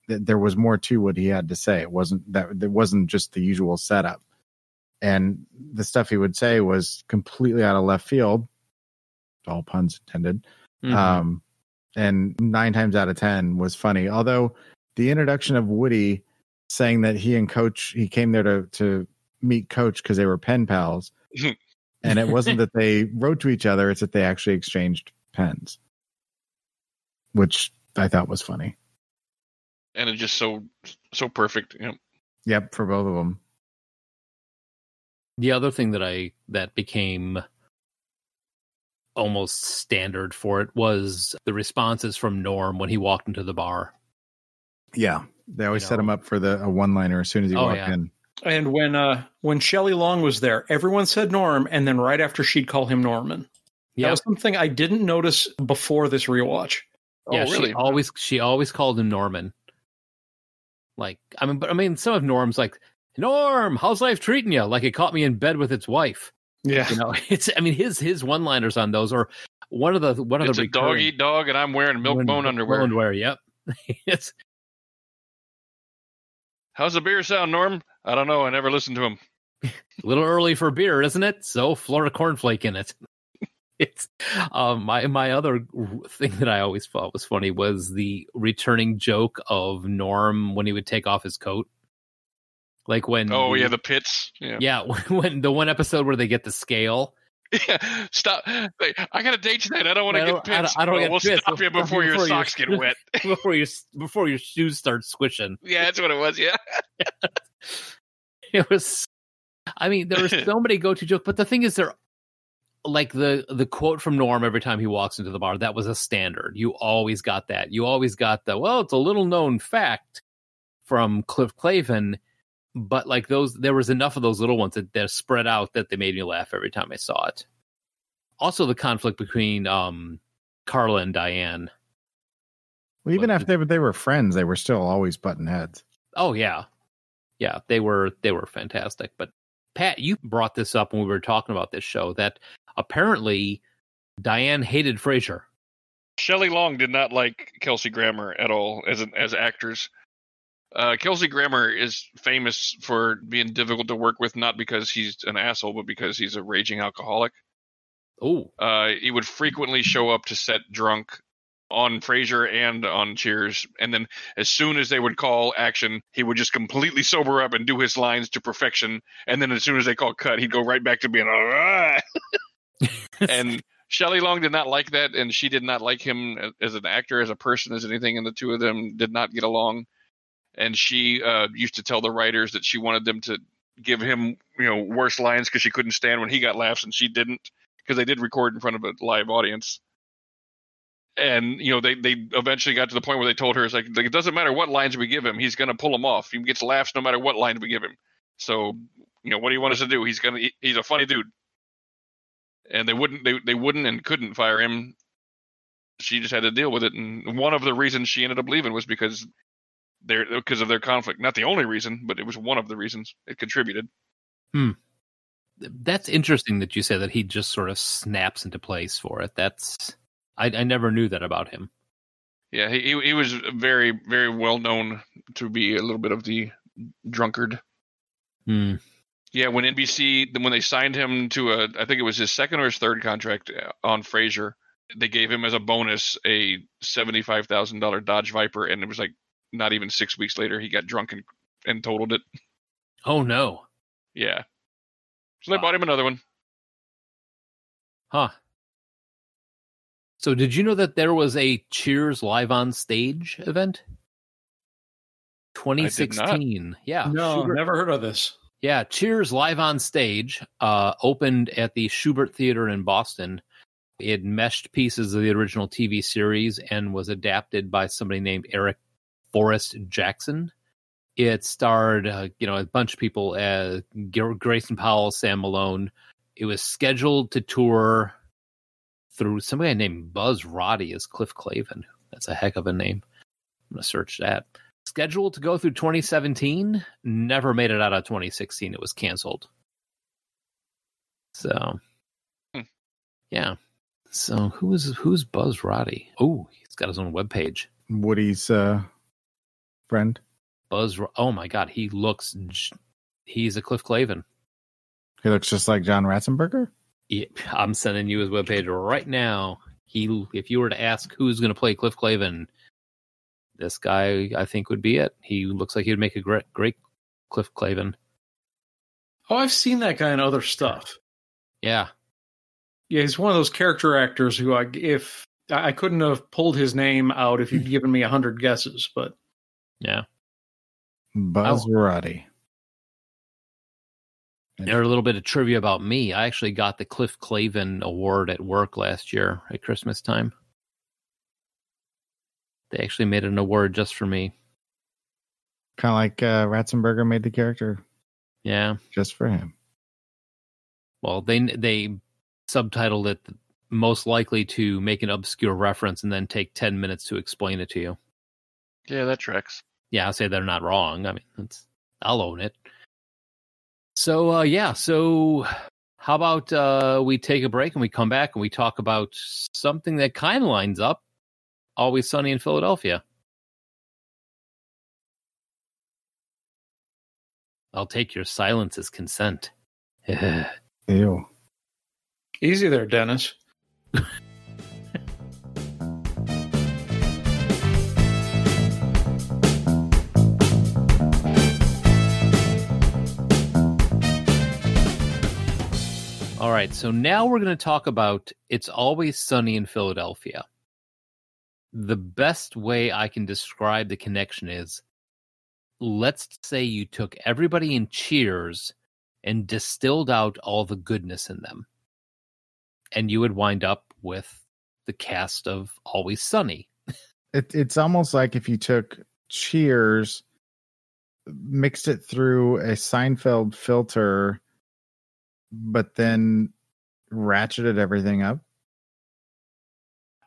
th- there was more to what he had to say. It wasn't that it wasn't just the usual setup. And the stuff he would say was completely out of left field. All puns intended. Mhm. Um, and nine times out of ten was funny. Although the introduction of Woody saying that he and Coach he came there to to meet Coach because they were pen pals, and it wasn't that they wrote to each other; it's that they actually exchanged pens, which I thought was funny. And it's just so so perfect. Know. Yep, for both of them. The other thing that I that became almost standard for it was the responses from Norm when he walked into the bar. Yeah, they always set know. him up for the a one liner as soon as he Oh, walked yeah. in. And when uh when Shelley Long was there, everyone said Norm, and then right after she'd call him Norman. That Yeah, was something I didn't notice before this rewatch. yeah. oh, really? She always she always called him Norman. Like I mean, but I mean, some of Norm's like Norm, how's life treating you? Like it caught me in bed with its wife. Yeah. You know, it's I mean his his one liners on those are one of the one of It's the a dog eat dog, and I'm wearing milk bone underwear. Underwear, yep. it's How's the beer sound, Norm? I don't know. I never listened to him. a little early for beer, isn't it? So Florida cornflake in it. it's um, my my other thing that I always thought was funny was the returning joke of Norm when he would take off his coat, like when Oh yeah, the pits. Yeah. yeah when the one episode where they get the scale. Yeah, stop. Like, I got to date tonight. I don't want to get don't- I don't- pissed. I don't Well, get we'll pissed. stop you Before- before your before you- socks get wet. before your before your shoes start squishing. yeah, that's what it was. Yeah. It was. I mean, there were so many go-to jokes, but the thing is, there, like the the quote from Norm every time he walks into the bar. That was a standard. You always got that. You always got the well. It's a little known fact from Cliff Clavin, but like those, there was enough of those little ones that they're spread out that they made me laugh every time I saw it. Also, the conflict between um Carla and Diane. Well, even But- after they, they were friends, they were still always button heads. Oh yeah, yeah, they were they were fantastic. But Pat, you brought this up when we were talking about this show that apparently Diane hated Frasier. Shelley Long did not like Kelsey Grammer at all as an, as actors. Uh, Kelsey Grammer is famous for being difficult to work with, not because he's an asshole, but because he's a raging alcoholic. Oh, Uh, he would frequently show up to set drunk on Frasier and on Cheers, and then as soon as they would call action, he would just completely sober up and do his lines to perfection. And then as soon as they call cut, he'd go right back to being all right. and Shelley Long did not like that, and she did not like him as an actor, as a person, as anything. And the two of them did not get along. And she uh, used to tell the writers that she wanted them to give him, you know, worse lines because she couldn't stand when he got laughs and she didn't, because they did record in front of a live audience. And you know, they they eventually got to the point where they told her, "It's like, it doesn't matter what lines we give him, he's going to pull them off. He gets laughs no matter what lines we give him. So, you know, what do you want us to do? He's gonna, he- he's a funny dude." and they wouldn't they, they wouldn't and couldn't fire him she just had to deal with it and one of the reasons she ended up leaving was because their because of their conflict not the only reason but it was one of the reasons it contributed that's interesting that you say that he just sort of snaps into place for it. That's I, I never knew that about him. yeah he, he was very very well known to be a little bit of the drunkard Hmm. yeah when nbc when they signed him to a i think it was his second or his third contract uh, on frasier they gave him as a bonus a $75000 dodge viper and it was like not even six weeks later he got drunk and, and totaled it Oh no, Yeah. So they Wow. bought him another one. huh? So, did you know that there was a Cheers live on stage event? 2016. Yeah. No, Shubert- never heard of this. Yeah, Cheers live on stage uh, opened at the Shubert Theater in Boston. It meshed pieces of the original TV series and was adapted by somebody named Erik Forrest Jackson. It starred, uh, you know, a bunch of people: uh, Grayson Powell, Sam Malone. It was scheduled to tour through somebody named Buzz Roddy as Cliff Clavin. That's a heck of a name. I'm gonna search that scheduled to go through 2017 never made it out of 2016 it was canceled so Hmm. yeah so who's who's buzz roddy oh he's got his own webpage Woody's uh, friend. buzz oh my god he looks. He's a cliff clavin He looks just like John Ratzenberger. Yeah, i'm sending you his webpage right now he if you were to ask who's going to play cliff clavin this guy i think would be it he looks like he would make a great great cliff clavin Oh, I've seen that guy in other stuff. yeah Yeah, he's one of those character actors who I if I I couldn't have pulled his name out if you'd given me a hundred guesses, but yeah Buzz Oh. Roddy. A little bit of trivia about me. I actually got the Cliff Clavin Award at work last year at Christmas time. They actually made an award just for me. Kind of like uh, Ratzenberger made the character Yeah. just for him. Well, they they subtitled it most likely to make an obscure reference and then take 10 minutes to explain it to you. Yeah, that tracks. Yeah, I'll say they're not wrong. I mean, that's I'll own it. So uh yeah, so how about uh we take a break and we come back and we talk about something that kind of lines up Always Sunny in Philadelphia. I'll take your silence as consent. Ew. easy there, Dennis. All right, so now we're going to talk about It's Always Sunny in Philadelphia. The best way I can describe the connection is let's say you took everybody in Cheers and distilled out all the goodness in them. And you would wind up with the cast of Always Sunny. It, it's almost like if you took Cheers, mixed it through a Seinfeld filter, but then ratcheted everything up.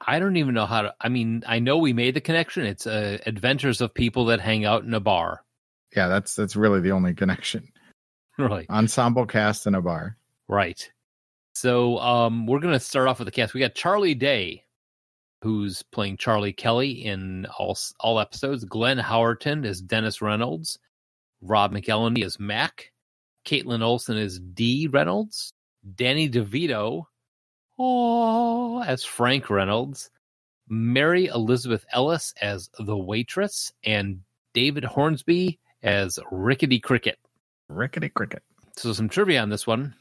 I don't even know how to. I mean, I know we made the connection. It's uh, adventures of people that hang out in a bar. Yeah, that's that's really the only connection. Right. Ensemble cast in a bar. Right. So um, we're going to start off with the cast. We got Charlie Day, who's playing Charlie Kelly in all all episodes. Glenn Howerton is Dennis Reynolds. Rob McElhenney is Mac. Kaitlin Olson is Dee Reynolds. Danny DeVito, oh, as Frank Reynolds. Mary Elizabeth Ellis as the waitress, and David Hornsby as Rickety Cricket. Rickety cricket. So some trivia on this one.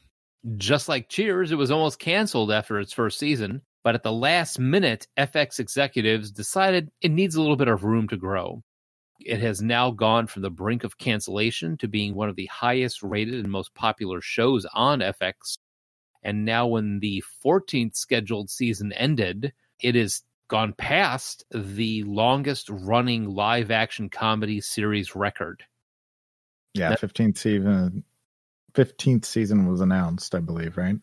Just like Cheers, it was almost canceled after its first season, but at the last minute, FX executives decided it needs a little bit of room to grow. It has now gone from the brink of cancellation to being one of the highest rated and most popular shows on FX. And now, when the 14th scheduled season ended, it has gone past the longest running live action comedy series record. Yeah, That- fifteenth season. Fifteenth season was announced, I believe, right?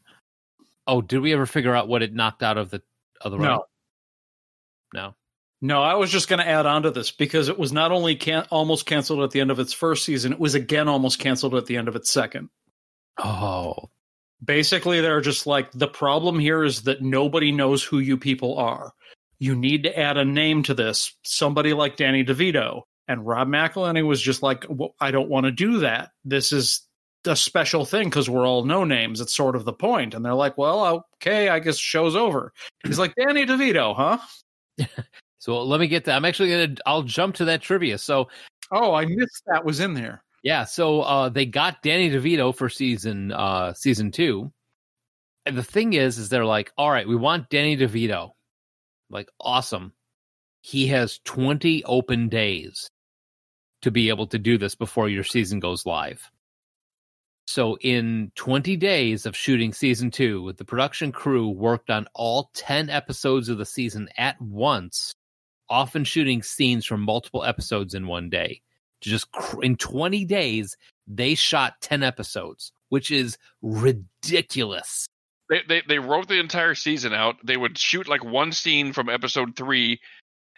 Oh, did we ever figure out what it knocked out of the other No. round? No. No, I was just going to add on to this because it was not only can- almost canceled at the end of its first season, it was again almost canceled at the end of its second. Oh, Basically, they're just like the problem here is that nobody knows who you people are. You need to add a name to this, somebody like Danny DeVito. And Rob McElhenney was just like, well, I don't want to do that. This is a special thing because we're all no names. It's sort of the point. And they're like, well, okay, I guess show's over. He's like, Danny DeVito, huh? so let me get that. I'm actually gonna. I'll jump to that trivia. So Oh, I missed that was in there. yeah, so uh, they got Danny DeVito for season uh, season two, and the thing is, is they're like, all right, we want Danny DeVito. Like, awesome. He has 20 open days to be able to do this before your season goes live. So, in 20 days of shooting season two, the production crew worked on all 10 episodes of the season at once, often shooting scenes from multiple episodes in one day. To just cr- in 20 days, they shot 10 episodes, which is ridiculous. They, they they wrote the entire season out. They would shoot like one scene from episode three,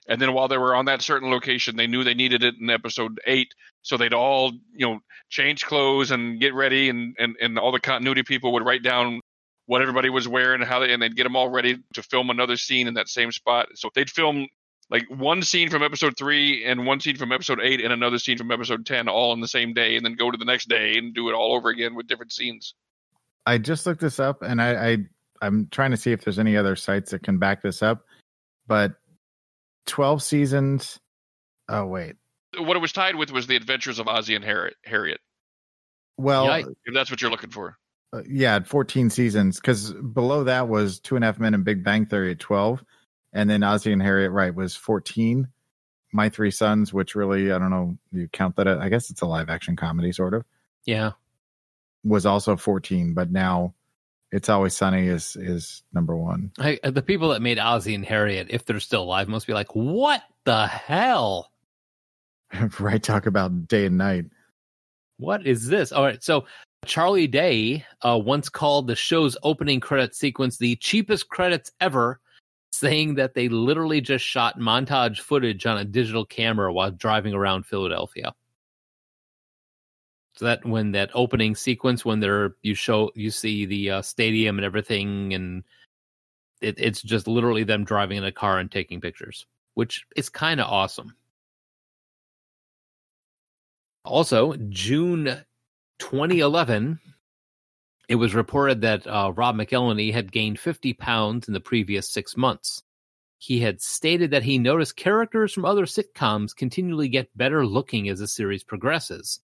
and then while they were on that certain location, they knew they needed it in episode eight. So they'd all you know change clothes and get ready, and and and all the continuity people would write down what everybody was wearing, how they, and they'd get them all ready to film another scene in that same spot. So they'd film like one scene from episode three and one scene from episode eight and another scene from episode ten all in the same day, and then go to the next day and do it all over again with different scenes. I just looked this up, and I, I I'm trying to see if there's any other sites that can back this up. But 12 seasons. Oh wait. What it was tied with was the Adventures of Ozzie and Harriet. Harriet, Well, Yikes. if that's what you're looking for. uh, yeah, 14 seasons because below that was Two and a Half Men and Big Bang Theory at 12, and then Ozzie and Harriet Right was 14. My Three Sons, which really I don't know, you count that? I guess it's a live action comedy, sort of. Yeah. Was also 14, but now It's Always Sunny is is number one. I, the people that made Ozzie and Harriet, if they're still alive, must be like, what the hell? right, talk about day and night. What is this? All right, so Charlie Day uh, once called the show's opening credit sequence the cheapest credits ever, saying that they literally just shot montage footage on a digital camera while driving around Philadelphia. So that when that opening sequence, when they're you show you see the uh, stadium and everything, and it, it's just literally them driving in a car and taking pictures, which is kind of awesome. Also, June 2011, it was reported that uh, Rob McElhenney had gained 50 pounds in the previous six months. He had stated that he noticed characters from other sitcoms continually get better looking as the series progresses,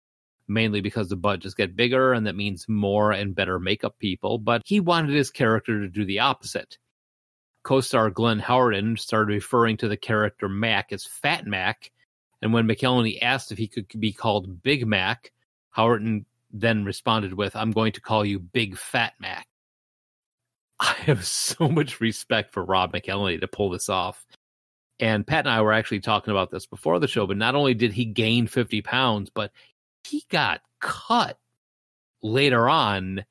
mainly because the budgets get bigger and that means more and better makeup people, but he wanted his character to do the opposite. Co star Glenn Howerton started referring to the character Mac as Fat Mac, and when McElhenney asked if he could be called Big Mac, Howerton then responded with, I'm going to call you Big Fat Mac. I have so much respect for Rob McElhenney to pull this off. And Pat and I were actually talking about this before the show, but not only did he gain 50 pounds, but he got cut later on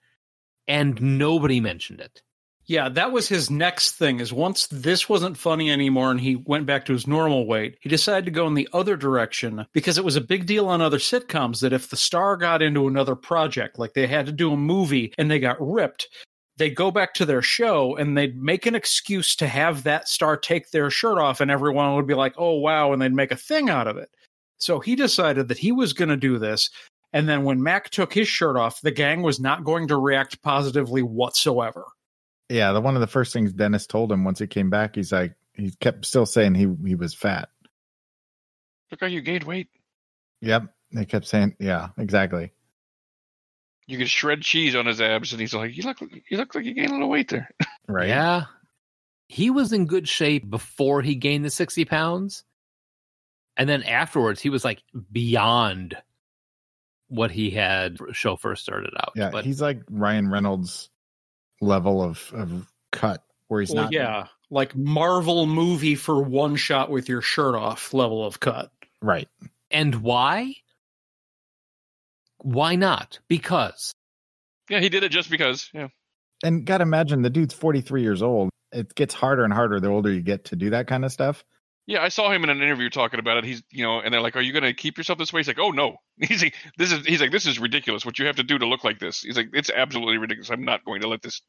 and nobody mentioned it. Yeah, that was his next thing. Is once this wasn't funny anymore and he went back to his normal weight, he decided to go in the other direction because it was a big deal on other sitcoms that if the star got into another project, like they had to do a movie and they got ripped, they'd go back to their show and they'd make an excuse to have that star take their shirt off and everyone would be like, "Oh wow," and they'd make a thing out of it. So he decided that he was going to do this. And then when Mac took his shirt off, the gang was not going to react positively whatsoever. Yeah, the one of the first things Dennis told him once he came back, he's like, he kept still saying he he was fat. Look how you gained weight. Yep, they kept saying, yeah, exactly. You could shred cheese on his abs, and he's like, "You look, you look like you gained a little weight there." Right. Yeah. He was in good shape before he gained the 60 pounds. And then afterwards, he was like beyond what he had show first started out. Yeah, but he's like Ryan Reynolds level of of cut where he's well, not. yeah, like Marvel movie for one shot with your shirt off level of cut. right. and why? Why not? Because Yeah, he did it just because. Yeah, And got to imagine the dude's 43 years old. It gets harder and harder the older you get to do that kind of stuff. Yeah. I saw him in an interview talking about it. He's, you know, and they're like, "Are you going to keep yourself this way?" He's like, "Oh no." He's like, "This is." He's like, "This is ridiculous. What you have to do to look like this." He's like, "It's absolutely ridiculous. I'm not going to let this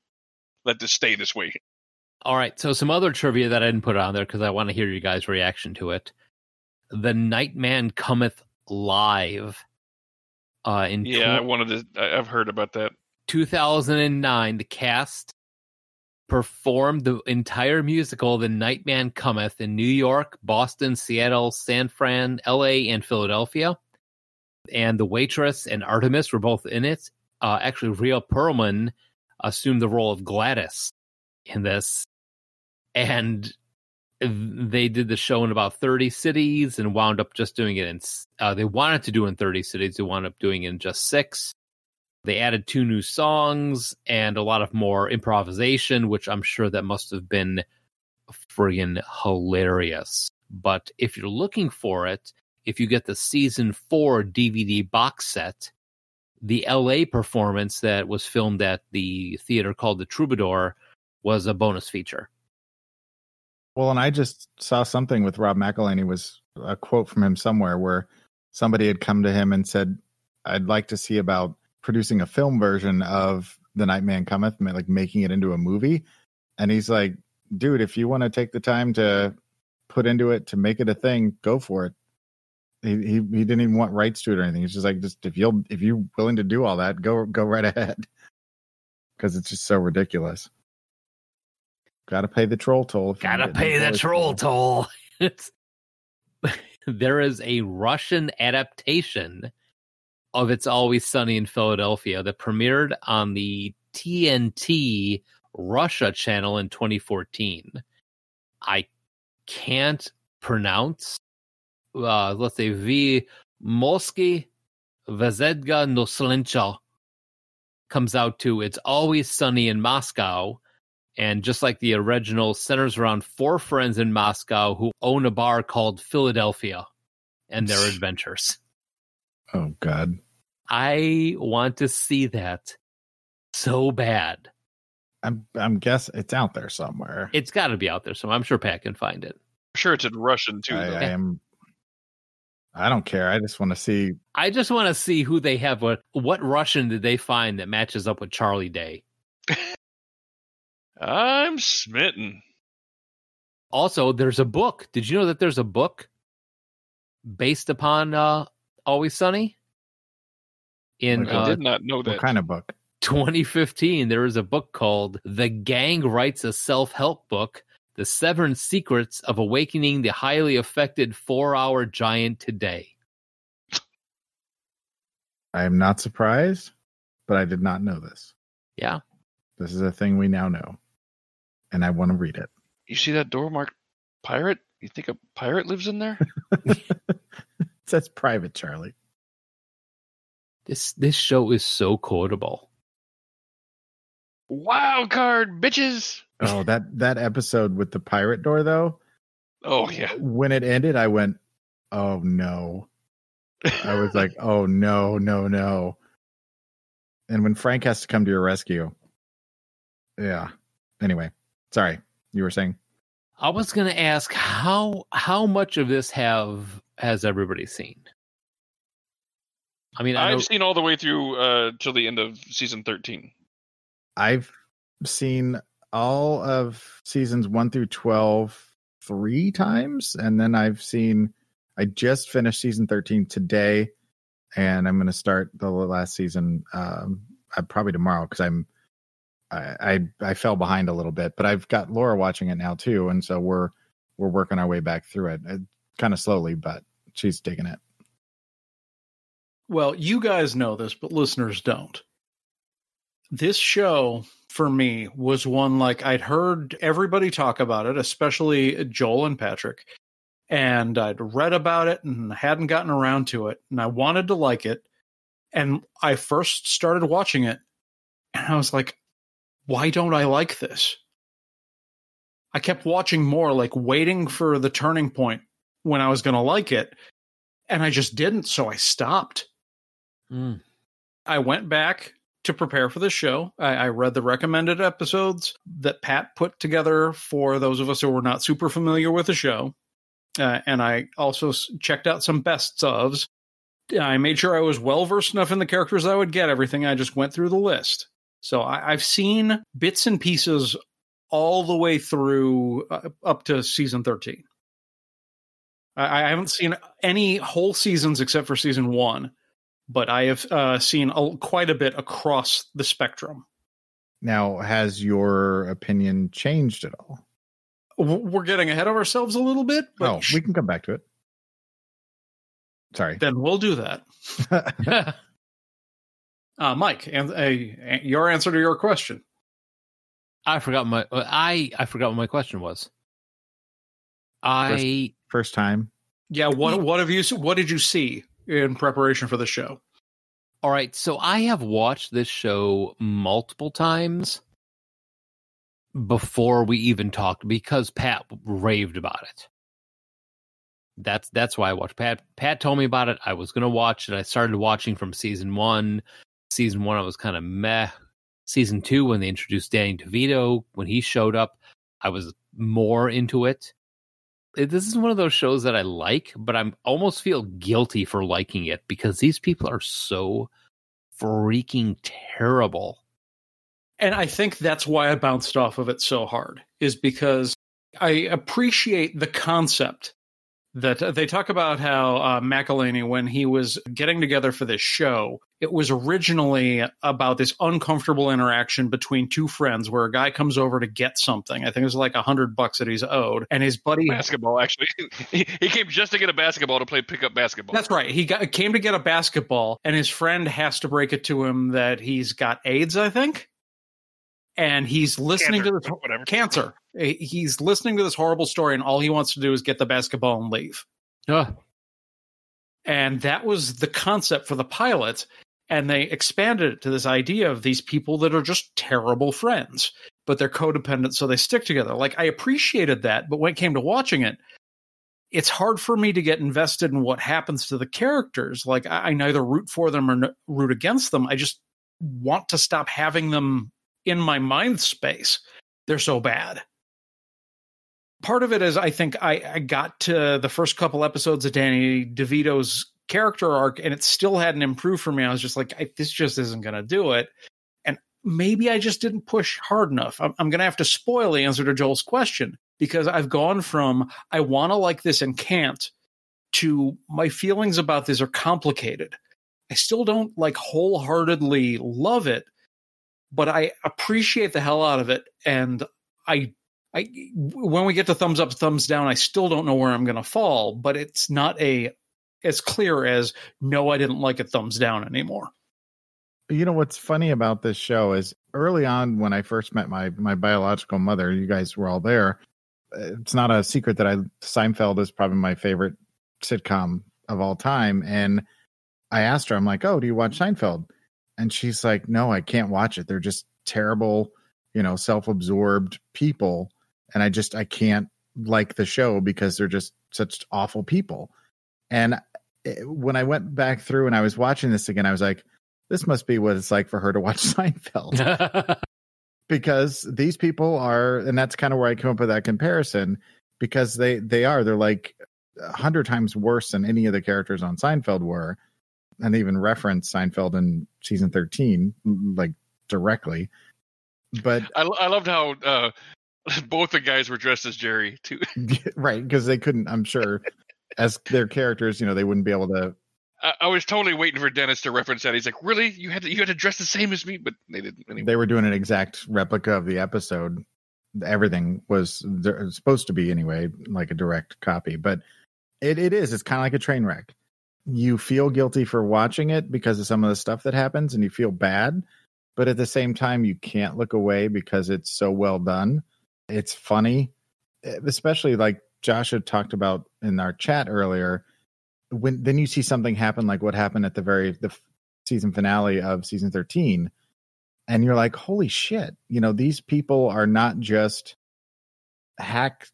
let this stay this way." All right, so some other trivia that I didn't put on there because I want to hear you guys' reaction to it. The Nightman cometh live. Uh, in Yeah, I wanted to. I've heard about that. 2009, the cast performed the entire musical "The Nightman Cometh" in New York, Boston, Seattle, San Fran, L.A., and Philadelphia. And the waitress and Artemis were both in it. Uh, actually, Rhea Perlman assumed the role of Gladys in this, and they did the show in about 30 cities and wound up just doing it in uh, they wanted to do in 30 cities they wound up doing in just six they added two new songs and a lot of more improvisation which i'm sure that must have been friggin' hilarious. But if you're looking for it if you get the season four dvd box set the la performance that was filmed at the theater called the troubadour was a bonus feature. Well, and I just saw something with Rob McElhenney was a quote from him somewhere where somebody had come to him and said, "I'd like to see about producing a film version of The Nightman Cometh, like making it into a movie." And he's like, "Dude, if you want to take the time to put into it to make it a thing, go for it." He he, he didn't even want rights to it or anything. He's just like, just if you'll if you're willing to do all that, go go right ahead. Because it's just so ridiculous. Got to pay the troll toll. Gotta pay the troll toll. toll. There is a Russian adaptation of It's Always Sunny in Philadelphia that premiered on the TNT Russia channel in 2014. I can't pronounce, uh, let's say, V. Moski Vazedga Noslencha comes out to It's Always Sunny in Moscow. And just like the original, centers around four friends in Moscow who own a bar called Philadelphia and their adventures. Oh God. I want to see that so bad. I'm I'm guess it's out there somewhere. It's got to be out there, so I'm sure Pat can find it. I'm sure it's in Russian too. I. I am. I don't care. I just want to see. I just want to see who they have. What what Russian did they find that matches up with Charlie Day? I'm smitten. Also, there's a book. Did you know that there's a book based upon uh, Always Sunny? In I uh, did not know that. What kind of book? 2015, there is a book called The Gang Writes a Self Help Book The Seven Secrets of Awakening the Highly Affected Four Hour Giant Today. I am not surprised, but I did not know this. Yeah. This is a thing we now know, and I want to read it. You see that door marked pirate? You think a pirate lives in there? it says private, Charlie. This this show is so quotable. Wild card, bitches. Oh, that that episode with the pirate door, though. Oh yeah. When it ended, I went, "Oh no!" I was like, "Oh no, no, no!" And when Frank has to come to your rescue, yeah. Anyway, sorry, you were saying. I was going to ask how how much of this have has everybody seen? I mean, I I've seen all the way through uh till the end of season 13. I've seen all of seasons one through 12 three times. And then I've seen, I just finished season 13 today. And I'm going to start the last season um, uh, probably tomorrow because I'm, I, I I fell behind a little bit, but I've got Laura watching it now too, and so we're we're working our way back through it, uh kind of slowly, but she's digging it. Well, you guys know this, but listeners don't. This show for me was one like I'd heard everybody talk about it, especially Joel and Patrick, and I'd read about it and hadn't gotten around to it, and I wanted to like it. And I first started watching it, and I was like, why don't I like this? I kept watching more, like waiting for the turning point when I was going to like it, and I just didn't, so I stopped. Mm. I went back to prepare for the show. I, I read the recommended episodes that Pat put together for those of us who were not super familiar with the show. Uh, and I also checked out some bests ofs. I made sure I was well versed enough in the characters I would get everything. I just went through the list. So I, I've seen bits and pieces all the way through uh, up to season 13. I, I haven't seen any whole seasons except for season one but I have uh, seen a, quite a bit across the spectrum. Now, has your opinion changed at all? We're getting ahead of ourselves a little bit, but oh, we can come back to it. Sorry. then we'll do that. Uh, Mike, and uh, your answer to your question. I forgot my I I forgot what my question was. I First time. Yeah, what what have you what did you see in preparation for the show? all right, so I have watched this show multiple times before we even talked because Pat raved about it. That's that's why I watched. Pat Pat told me about it. I was gonna watch it. I started watching from season one. Season one, I was kind of meh. Season two, when they introduced Danny DeVito, when he showed up, I was more into it. This is one of those shows that I like, but I'm almost feel guilty for liking it because these people are so freaking terrible. And I think that's why I bounced off of it so hard, is because I appreciate the concept that uh, they talk about how uh, McElhenney, when he was getting together for this show, it was originally about this uncomfortable interaction between two friends where a guy comes over to get something. I think it was like a hundred bucks that he's owed, and his buddy Basketball, actually. he, he came just to get a basketball to play pickup basketball. That's right. He got, came to get a basketball, and his friend has to break it to him that he's got AIDS, I think. And he's listening Cancer, to this whatever. cancer. Eh, he's listening to this horrible story, and all he wants to do is get the basketball and leave. Ugh. And that was the concept for the pilot. And they expanded it to this idea of these people that are just terrible friends, but they're codependent, so they stick together. Like, I appreciated that, but when it came to watching it, it's hard for me to get invested in what happens to the characters. Like, I, I neither root for them or n- root against them. I just want to stop having them in my mind space. They're so bad part of it is I think I, I got to the first couple episodes of Danny DeVito's character arc and it still hadn't improved for me. I was just like, I, this just isn't going to do it. And maybe I just didn't push hard enough. I'm, I'm going to have to spoil the answer to Joel's question because I've gone from I want to like this and can't to my feelings about this are complicated. I still don't like wholeheartedly love it, but I appreciate the hell out of it. And I I when we get to thumbs up, thumbs down, I still don't know where I'm going to fall, but it's not a as clear as no, I didn't like it, thumbs down anymore. You know what's funny about this show is early on when I first met my my biological mother, you guys were all there. It's not a secret that I Seinfeld is probably my favorite sitcom of all time, and I asked her, I'm like, "Oh, do you watch Seinfeld?" And she's like, "No, I can't watch it. They're just terrible, you know, self-absorbed people, and I just I can't like the show because they're just such awful people." And eh, when I went back through and I was watching this again, I was like, this must be what it's like for her to watch Seinfeld because these people are, and that's kind of where I came up with that comparison because they they are they're like a hundred times worse than any of the characters on Seinfeld were, and they even reference Seinfeld in season thirteen like directly. But I, I loved how uh, both the guys were dressed as Jerry too. right because they couldn't, I'm sure, as their characters, you know, they wouldn't be able to I, I was totally waiting for Dennis to reference that. He's like, "Really? You had to you had to dress the same as me?" But they didn't. Anyway. they were doing an exact replica of the episode. Everything was supposed to be anyway, like a direct copy, but it, it is. It's kind of like a train wreck. You feel guilty for watching it because of some of the stuff that happens, and you feel bad, but at the same time, you can't look away because it's so well done. It's funny, eh, especially like Josh had talked about in our chat earlier. When then you see something happen like what happened at the very the season finale of season thirteen and you're like holy shit you know these people are not just hack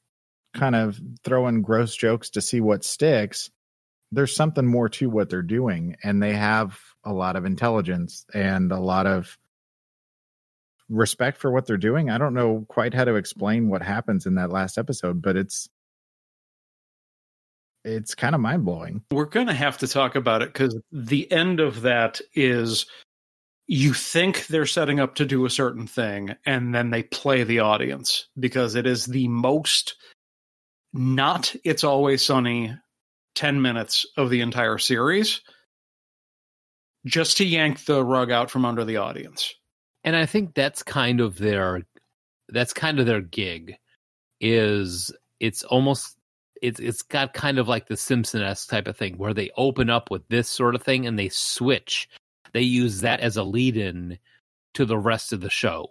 kind of throwing gross jokes to see what sticks there's something more to what they're doing and they have a lot of intelligence and a lot of respect for what they're doing. I don't know quite how to explain what happens in that last episode but it's it's kind of mind-blowing. We're going to have to talk about it because the end of that is you think they're setting up to do a certain thing and then they play the audience because it is the most not it's always sunny 10 minutes of the entire series just to yank the rug out from under the audience. and I think that's kind of their that's kind of their gig is it's almost it's it's got kind of like the Simpson-esque type of thing where they open up with this sort of thing and they switch. They use that as a lead in to the rest of the show.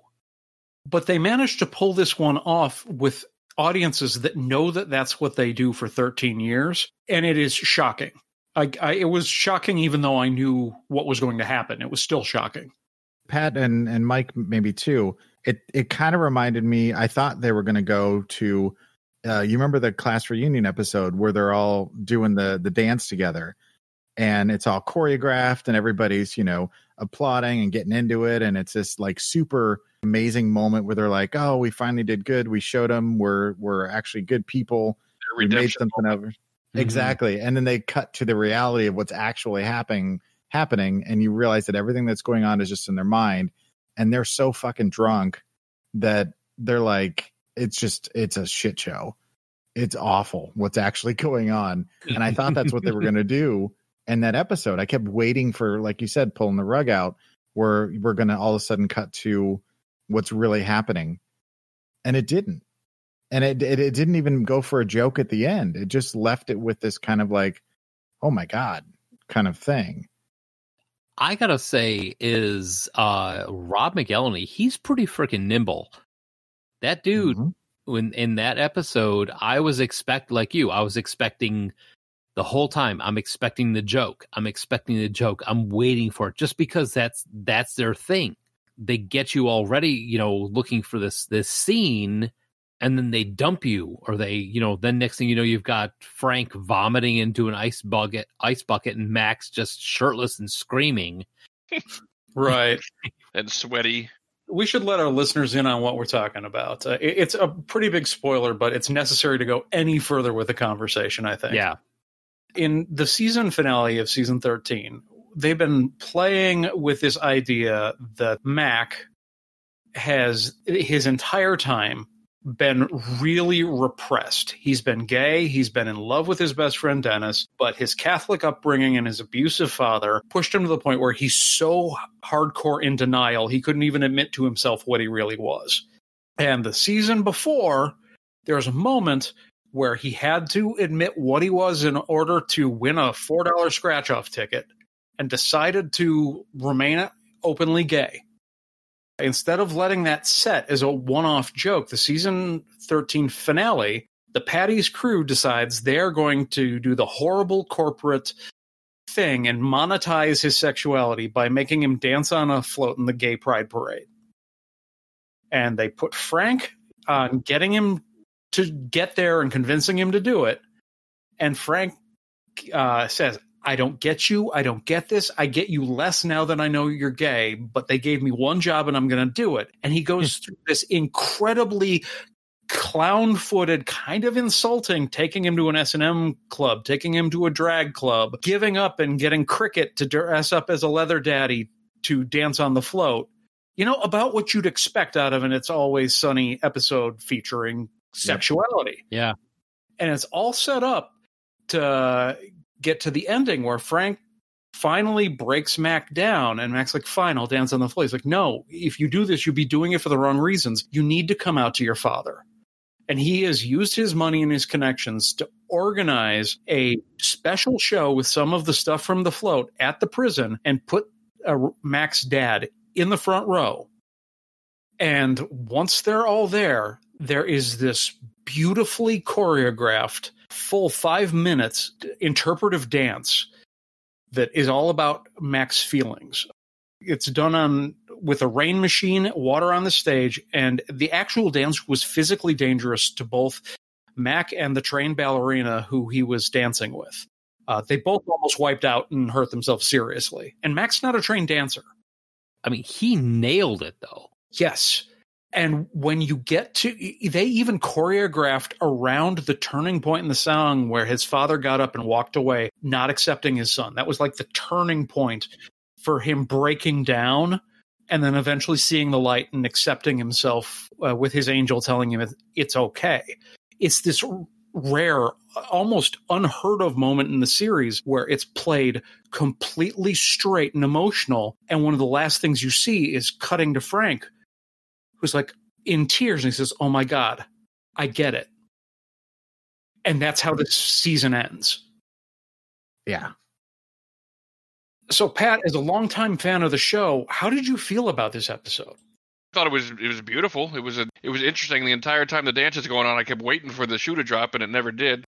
But they managed to pull this one off with audiences that know that that's what they do for 13 years, and it is shocking. I, I, it was shocking, even though I knew what was going to happen. It was still shocking. Pat and and Mike maybe too. It it kind of reminded me. I thought they were going to go to. Uh, you remember the class reunion episode where they're all doing the the dance together, and it's all choreographed and everybody's you know applauding and getting into it, and it's this like super amazing moment where they're like, "Oh, we finally did good. We showed them we're we're actually good people. We made something of it." Exactly. And then they cut to the reality of what's actually happening happening and you realize that everything that's going on is just in their mind and they're so fucking drunk that they're like it's just it's a shit show. It's awful what's actually going on. And I thought that's what they were going to do in that episode. I kept waiting for like you said pulling the rug out where we're going to all of a sudden cut to what's really happening. And it didn't and it, it it didn't even go for a joke at the end. It just left it with this kind of like, oh my god, kind of thing. I gotta say, is uh Rob McElhenney, he's pretty freaking nimble. That dude, Mhm. when in that episode, I was expect like you, I was expecting the whole time. I'm expecting the joke. I'm expecting the joke. I'm waiting for it just because that's that's their thing. They get you already, you know, looking for this this scene and then they dump you or they, you know, then next thing you know you've got Frank vomiting into an ice bucket, ice bucket and Max just shirtless and screaming. Right. and sweaty. we should let our listeners in on what we're talking about. Uh, it- it's a pretty big spoiler, but it's necessary to go any further with the conversation, I think. Yeah. In the season finale of season 13, they've been playing with this idea that Mac has his entire time been really repressed. He's been gay, he's been in love with his best friend Dennis, but his Catholic upbringing and his abusive father pushed him to the point where he's so hardcore in denial, he couldn't even admit to himself what he really was. And the season before, there's a moment where he had to admit what he was in order to win a $4 scratch off ticket and decided to remain openly gay. Instead of letting that set as a one off joke, the season 13 finale, the Paddy's crew decides they're going to do the horrible corporate thing and monetize his sexuality by making him dance on a float in the gay pride parade. And they put Frank on getting him to get there and convincing him to do it. And Frank uh, says, I don't get you. I don't get this. I get you less now that I know you're gay, but they gave me one job and I'm going to do it. And he goes through this incredibly clown footed, kind of insulting, taking him to an S&M club, taking him to a drag club, giving up and getting Cricket to dress up as a leather daddy to dance on the float. You know, about what you'd expect out of an It's Always Sunny episode featuring sexuality. Yeah. And it's all set up to get to the ending where Frank finally breaks Mac down and Mac's like, fine, I'll dance on the floor. He's like, no, if you do this, you'll be doing it for the wrong reasons. You need to come out to your father. And he has used his money and his connections to organize a special show with some of the stuff from the float at the prison and put uh, Mac's dad in the front row. And once they're all there, there is this beautifully choreographed full five minutes interpretive dance that is all about Mac's feelings. It's done on with a rain machine, water on the stage, and the actual dance was physically dangerous to both Mac and the trained ballerina who he was dancing with. Uh, they both almost wiped out and hurt themselves seriously. And Mac's not a trained dancer. I mean, he nailed it though. Yes. And when you get to, they even choreographed around the turning point in the song where his father got up and walked away, not accepting his son. That was like the turning point for him breaking down and then eventually seeing the light and accepting himself uh, with his angel telling him it's okay. It's this rare, almost unheard of moment in the series where it's played completely straight and emotional. And one of the last things you see is cutting to Frank, who's like in tears and he says, Oh my God, I get it. And that's how this season ends. Yeah. So, Pat, as a longtime fan of the show, how did you feel about this episode? I thought it was it was beautiful. It was a it was interesting the entire time the dance is going on. I kept waiting for the shoe to drop, and it never did.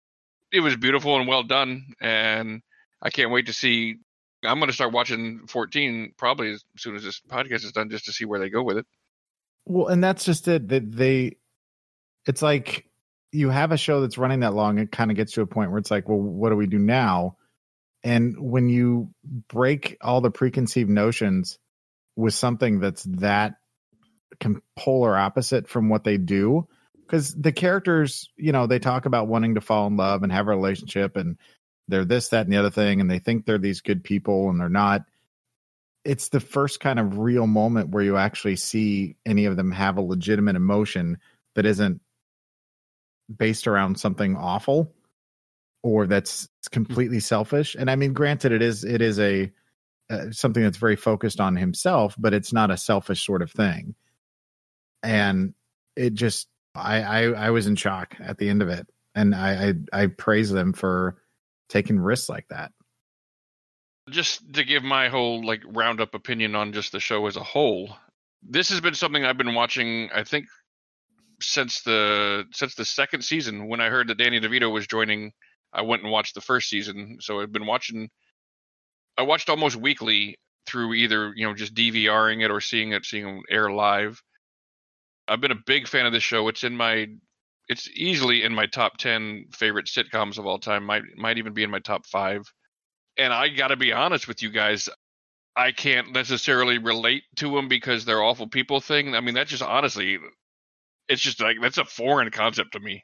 It was beautiful and well done, and I can't wait to see. I'm going to start watching 14 probably as soon as this podcast is done, just to see where they go with it. Well, and that's just it. That they, it's like you have a show that's running that long. It kind of gets to a point where it's like, well, what do we do now? And when you break all the preconceived notions with something that's that polar opposite from what they do, because the characters, you know, they talk about wanting to fall in love and have a relationship, and they're this, that, and the other thing, and they think they're these good people, and they're not. It's the first kind of real moment where you actually see any of them have a legitimate emotion that isn't based around something awful or that's completely selfish. And I mean, granted, it is it is a uh, something that's very focused on himself, but it's not a selfish sort of thing. And it just, I I, I was in shock at the end of it, and I, I I praise them for taking risks like that. Just to give my whole like roundup opinion on just the show as a whole, this has been something I've been watching. I think since the since the second season when I heard that Danny DeVito was joining, I went and watched the first season. So I've been watching. I watched almost weekly through either you know just DVRing it or seeing it seeing it air live. I've been a big fan of the show. It's in my it's easily in my top 10 favorite sitcoms of all time might might even be in my top 5 and i got to be honest with you guys i can't necessarily relate to them because they're awful people thing. I mean that's just honestly it's just like that's a foreign concept to me.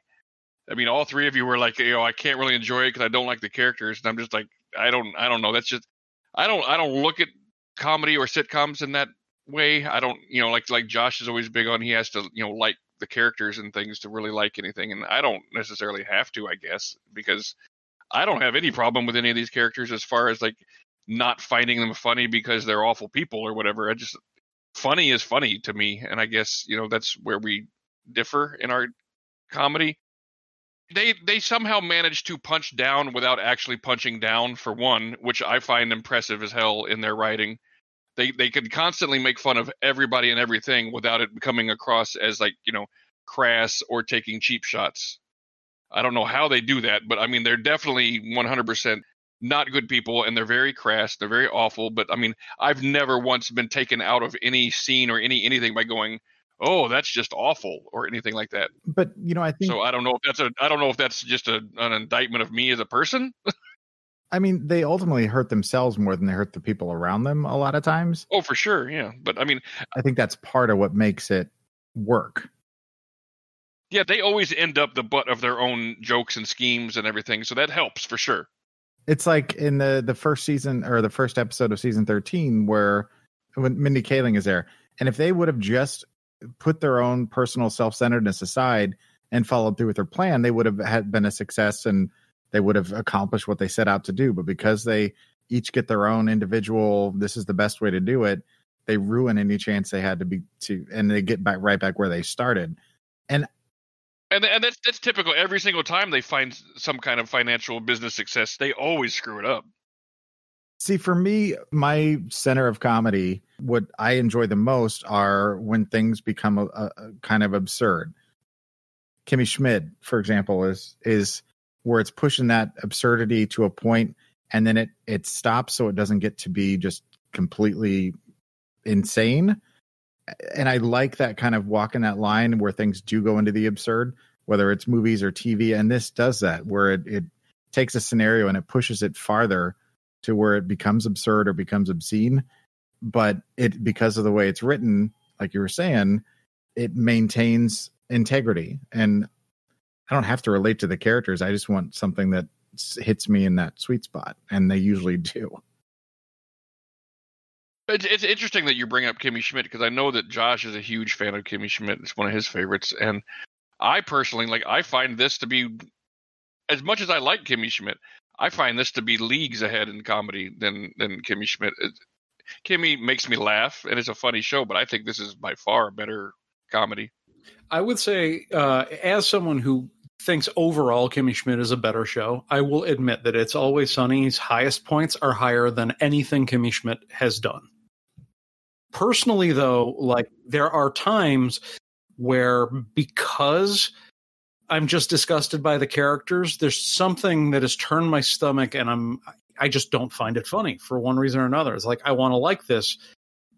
I mean all three of you were like you know i can't really enjoy it because i don't like the characters and i'm just like i don't i don't know. That's just i don't i don't look at comedy or sitcoms in that way. I don't you know like like josh is always big on he has to you know like the characters and things to really like anything and i don't necessarily have to i guess because i don't have any problem with any of these characters as far as like not finding them funny because they're awful people or whatever. I just funny is funny to me and i guess you know that's where we differ in our comedy. They they somehow manage to punch down without actually punching down for one which i find impressive as hell in their writing. They they can constantly make fun of everybody and everything without it coming across as like you know crass or taking cheap shots i don't know how they do that but i mean they're definitely 100% not good people and they're very crass they're very awful but i mean i've never once been taken out of any scene or any anything by going oh that's just awful or anything like that But you know, I think so i don't know if that's a i don't know if that's just a, an indictment of me as a person I mean they ultimately hurt themselves more than they hurt the people around them a lot of times. oh for sure yeah but i mean I think that's part of what makes it work. Yeah they always end up the butt of their own jokes and schemes and everything so that helps for sure It's like in the the first season or the first episode of season 13 where when Mindy Kaling is there. And if they would have just put their own personal self-centeredness aside and followed through with their plan, they would have had been a success and they would have accomplished what they set out to do. But because they each get their own individual, this is the best way to do it, they ruin any chance they had to be to and they get back right back where they started. and and that's that's typical every single time they find some kind of financial business success they always screw it up See, for me, my center of comedy, what I enjoy the most are when things become a, a, a kind of absurd. Kimmy Schmidt, for example, is is where it's pushing that absurdity to a point, and then it it stops, so it doesn't get to be just completely insane. And I like that kind of walking that line where things do go into the absurd, whether it's movies or TV. And this does that, where it, it takes a scenario and it pushes it farther to where it becomes absurd or becomes obscene. But it because of the way it's written like you were saying it maintains integrity. And i don't have to relate to the characters. I just want something that hits me in that sweet spot and they usually do It's, it's interesting that you bring up Kimmy Schmidt because I know that Josh is a huge fan of Kimmy Schmidt. It's one of his favorites, and I personally like. I find this to be as much as I like Kimmy Schmidt. I find this to be leagues ahead in comedy than than Kimmy Schmidt. It, Kimmy makes me laugh, and it's a funny show, but I think this is by far a better comedy. I would say, uh, as someone who thinks overall Kimmy Schmidt is a better show, I will admit that It's Always Sunny's highest points are higher than anything Kimmy Schmidt has done. Personally, though, like there are times where because I'm just disgusted by the characters, there's something that has turned my stomach and I'm I just don't find it funny for one reason or another. It's like I want to like this.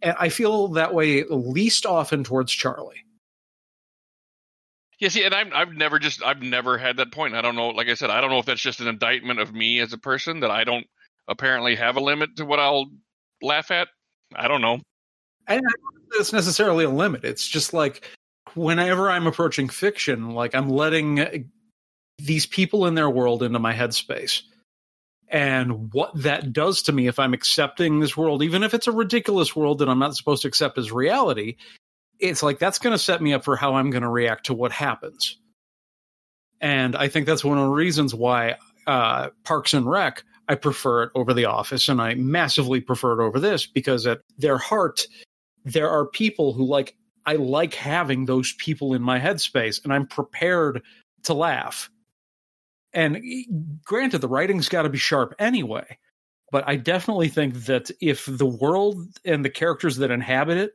And I feel that way least often towards Charlie. Yeah, see, and I've I've never just I've never had that point. I don't know. Like I said, I don't know if that's just an indictment of me as a person that I don't apparently have a limit to what I'll laugh at. I don't know. And it's necessarily a limit. It's just like whenever I'm approaching fiction, like I'm letting these people in their world into my headspace. And what that does to me if I'm accepting this world, even if it's a ridiculous world that I'm not supposed to accept as reality, it's like that's going to set me up for how I'm going to react to what happens. And I think that's one of the reasons why uh, Parks and Rec, I prefer it over The Office, and I massively prefer it over this because at their heart, there are people who like, I like having those people in my headspace, and I'm prepared to laugh. And granted, the writing's got to be sharp anyway, but I definitely think that if the world and the characters that inhabit it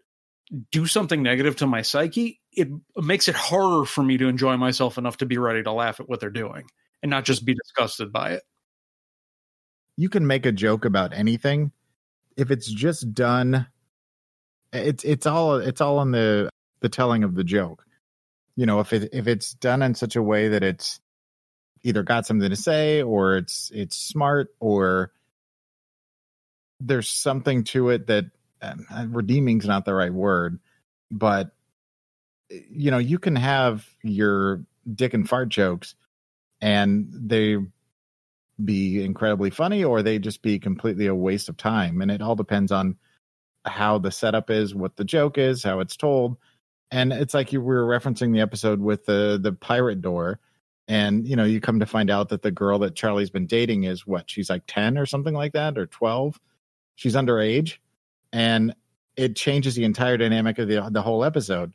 do something negative to my psyche, it makes it harder for me to enjoy myself enough to be ready to laugh at what they're doing and not just be disgusted by it. You can make a joke about anything if it's just done. It's it's all it's all on the the telling of the joke. You know, if it if it's done in such a way that it's either got something to say or it's it's smart or there's something to it that uh, redeeming's not the right word, but you know, you can have your dick and fart jokes and they be incredibly funny or they just be completely a waste of time and it all depends on how the setup is, what the joke is, how it's told. And it's like you were referencing the episode with the the pirate door and you know, you come to find out that the girl that Charlie's been dating is what? She's like 10 or something like that or 12. She's underage and it changes the entire dynamic of the the whole episode.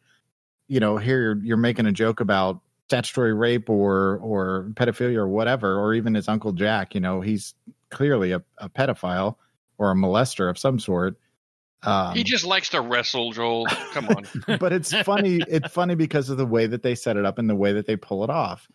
You know, here you're, you're making a joke about statutory rape or or pedophilia or whatever, or even his uncle Jack. You know, he's clearly a, a pedophile or a molester of some sort. Um, he just likes to wrestle, Joel. Come on. but it's funny. It's funny because of the way that they set it up and the way that they pull it off.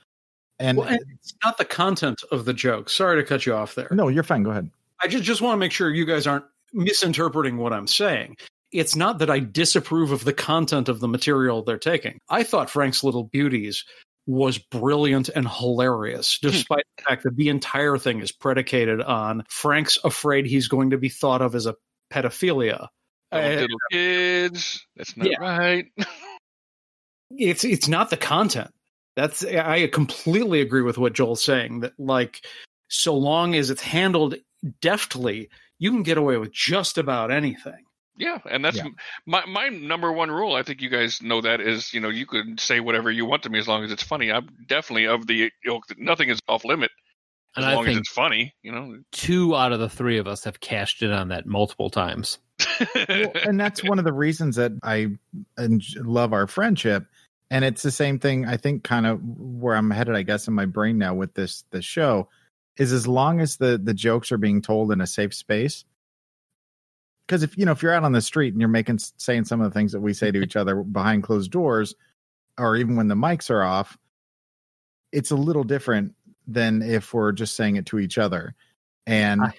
And, well, and it's not the content of the joke. Sorry to cut you off there. No, you're fine. Go ahead. I just just want to make sure you guys aren't misinterpreting what I'm saying. It's not that I disapprove of the content of the material they're taking. I thought Frank's Little Beauties was brilliant and hilarious, hmm. despite the fact that the entire thing is predicated on Frank's afraid he's going to be thought of as a pedophilia. Oh, little uh, kids, that's not yeah. right. it's it's not the content. That's I completely agree with what Joel's saying. That like, so long as it's handled deftly, you can get away with just about anything. Yeah, and that's yeah. my my number one rule. I think you guys know that is you know you could say whatever you want to me as long as it's funny. I'm definitely of the ilk that nothing is off limit as and long as it's funny. You know, two out of the three of us have cashed in on that multiple times. well, and that's one of the reasons that I love our friendship. And it's the same thing. I think kind of where I'm headed, I guess, in my brain now with this this show is as long as the the jokes are being told in a safe space because if you know if you're out on the street and you're making saying some of the things that we say to each other behind closed doors or even when the mics are off it's a little different than if we're just saying it to each other and i,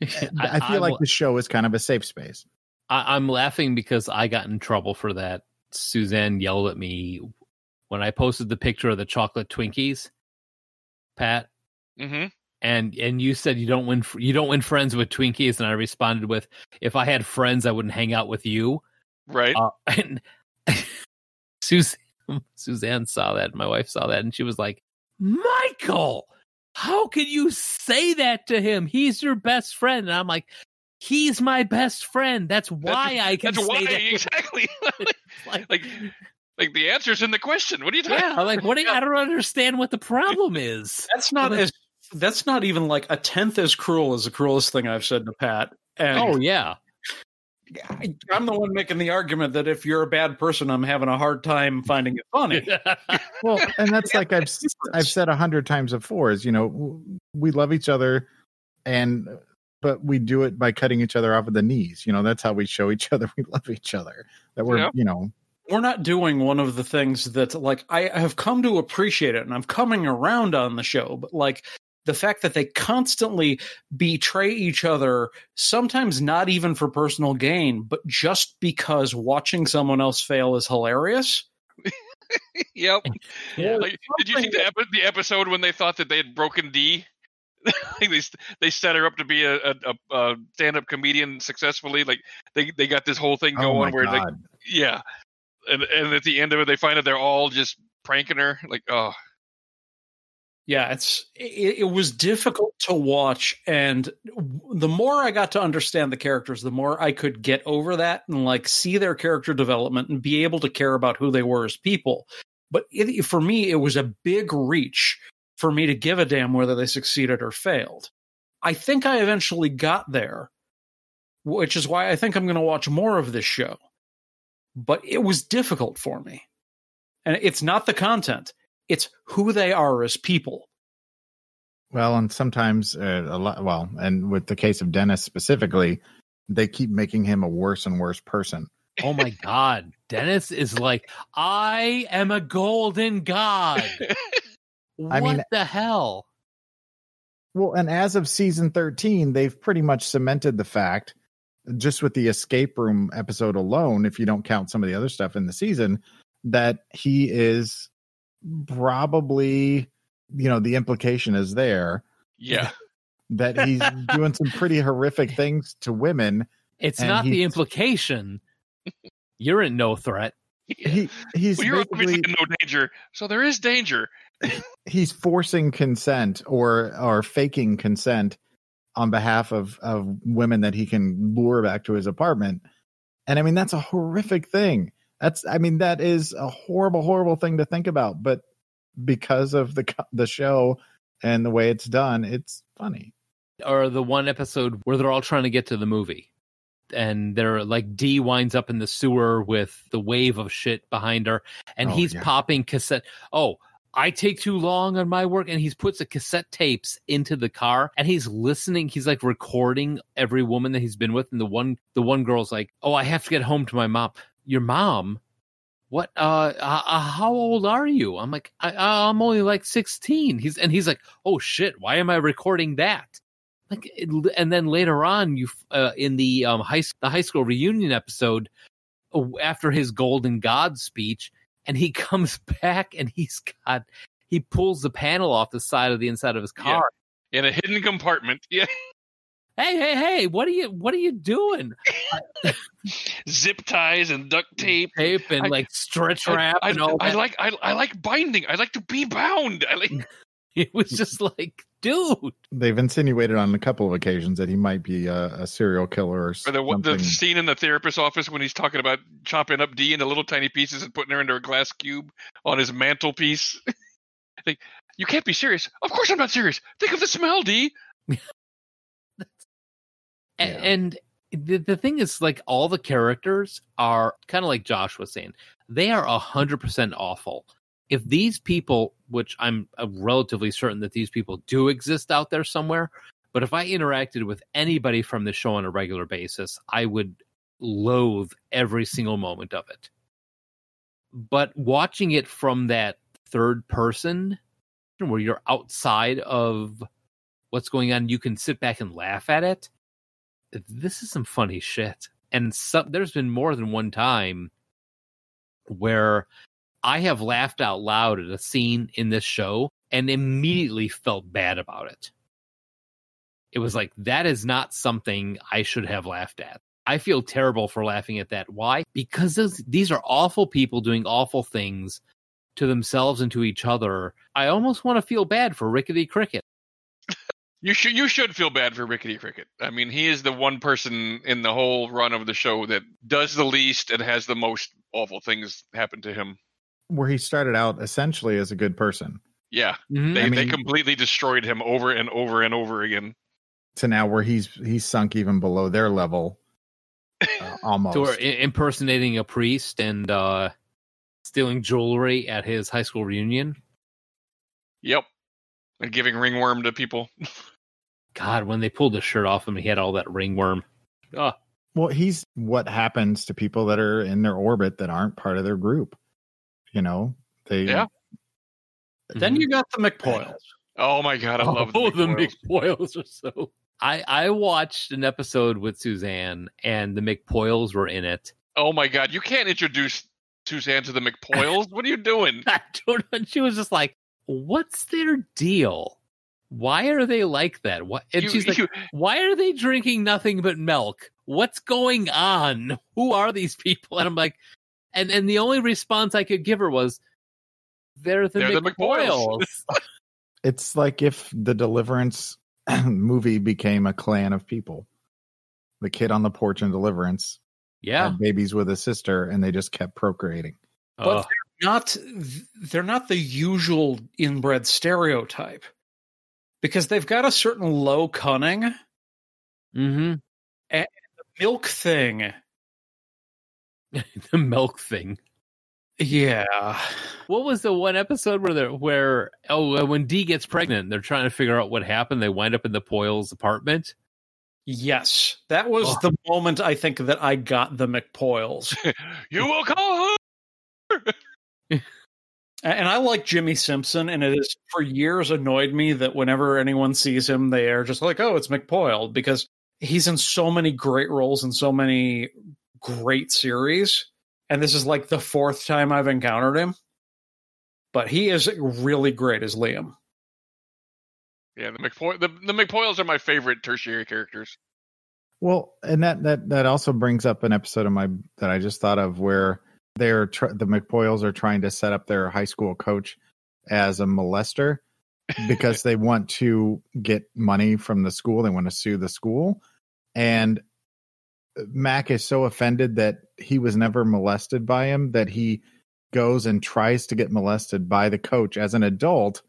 I feel I, like the show is kind of a safe space I, i'm laughing because i got in trouble for that suzanne yelled at me when i posted the picture of the chocolate twinkies pat Mm-hmm. And and you said you don't win you don't win friends with Twinkies, and I responded with, "If I had friends, I wouldn't hang out with you." Right. Uh, and Suzanne, Suzanne saw that. My wife saw that, and she was like, "Michael, how can you say that to him? He's your best friend." And I'm like, "He's my best friend. That's why that's, I can that's say why, that." Exactly. like, like like the answer's in the question. What are you talking? Yeah, like what? Do you, I don't understand what the problem is. That's not as that's not even like a tenth as cruel as the cruelest thing I've said to Pat. And oh yeah. I, I'm the one making the argument that if you're a bad person, I'm having a hard time finding it funny. well, and that's like I've I've said a hundred times before is you know we love each other, and but we do it by cutting each other off at the knees. You know, that's how we show each other we love each other. That we're, Yeah. you know, we're not doing one of the things that like I have come to appreciate it and I'm coming around on the show, but like the fact that they constantly betray each other, sometimes not even for personal gain, but just because watching someone else fail is hilarious. Yep. Yeah. Like, did you see the, epi- the episode when they thought that they had broken Dee? like they they set her up to be a, a, a, a stand up comedian successfully. Like they they got this whole thing oh going my where they God. yeah, and and at the end of it they find that they're all just pranking her. Like oh Yeah, it's it, it was difficult to watch, and the more I got to understand the characters, the more I could get over that and like see their character development and be able to care about who they were as people. But it, for me, it was a big reach for me to give a damn whether they succeeded or failed. I think I eventually got there, which is why I think I'm going to watch more of this show. But it was difficult for me, and it's not the content it's who they are as people. Well, and sometimes uh, a lot. Well, and with the case of Dennis specifically, they keep making him a worse and worse person. Oh my god. Dennis is like, I am a golden god. What I mean- the hell? Well, and as of season 13, they've pretty much cemented the fact, just with the escape room episode alone, if you don't count some of the other stuff in the season, that he is probably, you know, the implication is there yeah that he's doing some pretty horrific things to women. It's not the implication. You're in no threat. He he's well, you're obviously in no danger, so there is danger. he's forcing consent or or faking consent on behalf of of women that he can lure back to his apartment and i mean that's a horrific thing that's i mean that is a horrible horrible thing to think about but because of the the show and the way it's done it's funny Or the one episode where they're all trying to get to the movie. And they're like Dee winds up in the sewer with the wave of shit behind her, and Oh, he's yeah. popping cassette. Oh, I take too long on my work, and he's puts the cassette tapes into the car, and he's listening. He's like recording every woman that he's been with, and the one the one girl's like, "Oh, I have to get home to my mom." Your mom? What? Uh, uh, uh, how old are you? I'm like, I, I'm only like 16. He's and he's like, oh shit, why am I recording that? Like, and then later on, you uh, in the um high the high school reunion episode, uh, after his Golden God speech, and he comes back and he's got he pulls the panel off the side of the inside of his car. In a hidden compartment. Yeah. Hey, hey, hey! What are you what are you doing? Zip ties and duct tape. Tape and I- like stretch wrap I, and all I that. like I, I like binding. I like to be bound. I like it was just like, dude. they've insinuated on a couple of occasions that he might be a, a serial killer or Or the, something the scene in the therapist's office when he's talking about chopping up Dee into little tiny pieces and putting her into a glass cube on his mantelpiece. like, you can't be serious. Of course I'm not serious. Think of the smell, Dee. Yeah. And the, the thing is, like, all the characters are kind of like Josh was saying, they are 100% awful. If these people, which I'm relatively certain that these people do exist out there somewhere, but if I interacted with anybody from the show on a regular basis, I would loathe every single moment of it. But watching it from that third person, where you're outside of what's going on, you can sit back and laugh at it this is some funny shit. And some, there's been more than one time where I have laughed out loud at a scene in this show and immediately felt bad about it. It was like, that is not something I should have laughed at. I feel terrible for laughing at that. Why? Because those, these are awful people doing awful things to themselves and to each other. I almost want to feel bad for Rickety Cricket. You should you should feel bad for Rickety Cricket. I mean, he is the one person in the whole run of the show that does the least and has the most awful things happen to him. where he started out essentially as a good person Yeah, Mhm. they I they completely destroyed him over and over and over again. to now where he's he's sunk even below their level uh, almost to i- impersonating a priest and uh stealing jewelry at his high school reunion. Yep, and giving ringworm to people. God, when they pulled the shirt off him, he had all that ringworm. Oh, Well, he's what happens to people that are in their orbit that aren't part of their group. You know, they Yeah. Then mm-hmm. you got the McPoyles. Oh my god, I oh, love oh, the the McPoyles. McPoyles are so. I I watched an episode with Suzanne, and the McPoyles were in it. Oh my god, you can't introduce Suzanne to the McPoyles. what are you doing? I don't know. She was just like, "What's their deal? Why are they like that? What?" And You- she's like, you- "Why are they drinking nothing but milk? What's going on? Who are these people?" And I'm like, and and the only response I could give her was, "They're the They're the it's like if the Deliverance movie became a clan of people. The kid on the porch in Deliverance yeah, had babies with a sister, and they just kept procreating. But Ugh. Not they're not the usual inbred stereotype because they've got a certain low cunning Mm-hmm. And the milk thing. the milk thing. Yeah. What was the one episode where they're where oh uh, when Dee gets pregnant, they're trying to figure out what happened. They wind up in the Poyles apartment. Yes. That was Oh. the moment I think that I got the McPoyles. You will call her. A- And I like Jimmi Simpson, and it has for years annoyed me that whenever anyone sees him, they are just like, oh, it's McPoyle, because he's in so many great roles in so many great series. And this is like the fourth time I've encountered him. But he is really great as Liam. Yeah, the McPoy the, the McPoyles are my favorite tertiary characters. Well, and that that that also brings up an episode of my that I just thought of where they're tr- the McPoyles are trying to set up their high school coach as a molester because they want to get money from the school. They want to sue the school, and Mac is so offended that he was never molested by him that he goes and tries to get molested by the coach as an adult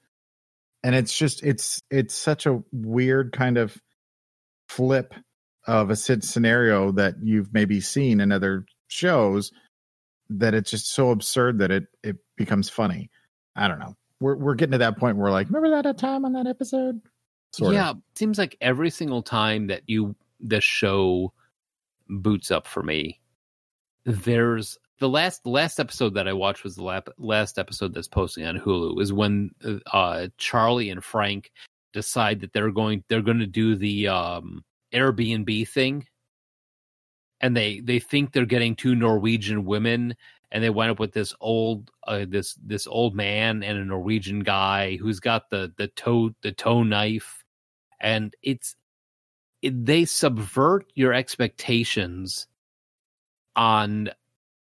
and it's just it's it's such a weird kind of flip of a scenario that you've maybe seen in other shows that it's just so absurd that it it becomes funny. I don't know. We're we're getting to that point where like remember that time on that episode? Sort yeah, of seems like every single time that you the show boots up for me, there's the last last episode that I watched was the lap, last episode that's posting on Hulu is when uh Charlie and Frank decide that they're going they're going to do the um Airbnb thing and they they think they're getting two Norwegian women and they wind up with this old uh, this this old man and a Norwegian guy who's got the the toe the toe knife and it's it, they subvert your expectations on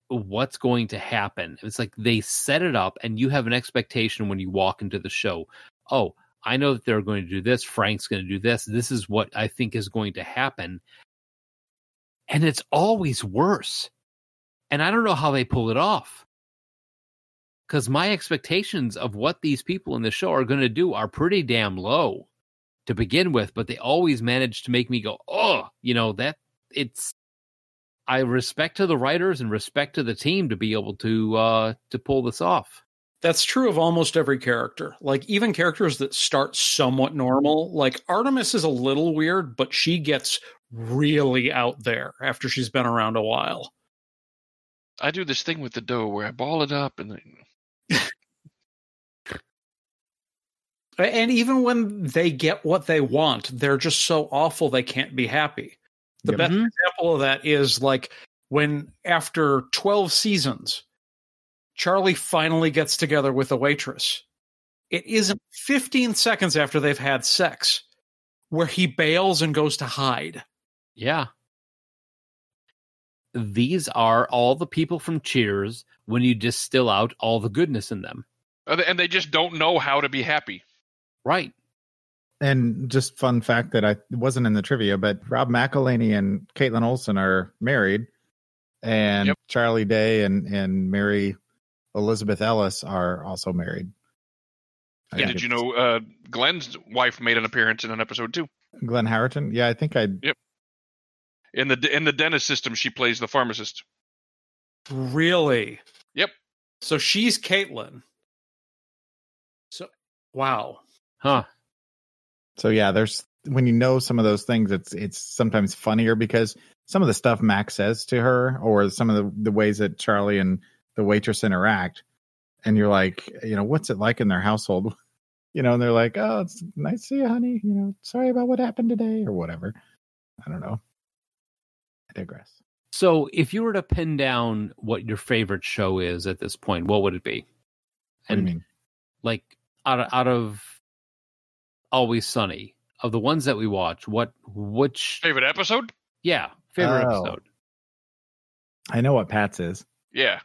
what's going to happen. It's like they set it up and you have an expectation when you walk into the show. Oh, I know that they're going to do this. Frank's going to do this. This is what I think is going to happen. And it's always worse. And I don't know how they pull it off. Because my expectations of what these people in the show are going to do are pretty damn low to begin with, but they always manage to make me go, oh, you know, that it's I respect to the writers and respect to the team to be able to uh to pull this off. That's true of almost every character. Like even characters that start somewhat normal, like Artemis is a little weird, but she gets really out there after she's been around a while. I do this thing with the dough where I ball it up and then And even when they get what they want, they're just so awful they can't be happy. The Yep. best Mhm. example of that is like when after 12 seasons, Charlie finally gets together with a waitress. It isn't 15 seconds after they've had sex where he bails and goes to hide. Yeah. These are all the people from Cheers when you distill out all the goodness in them. uh, and they just don't know how to be happy. Right. and just fun fact that i wasn't in the trivia but rob McElhenney and Kaitlin Olson are married and Yep. charlie day and and mary elizabeth ellis are also married I Yeah, think did you know uh, Glenn's wife made an appearance in an episode too? glenn Howerton yeah i think i In the in the Dennis System, she plays the pharmacist. Really? Yep. So she's Caitlin. So, wow. Huh. So yeah, there's when you know some of those things, it's it's sometimes funnier because some of the stuff Max says to her, or some of the the ways that Charlie and the waitress interact, and you're like, you know, what's it like in their household? You know, and they're like, oh, it's nice to see you, honey. You know, sorry about what happened today, or whatever. I don't know. I digress. So, if you were to pin down what your favorite show is at this point, what would it be? What do you mean? like out of, out of Always Sunny, of the ones that we watch, what which Favorite episode? yeah favorite Oh. episode? I know what Pat's is. Yeah.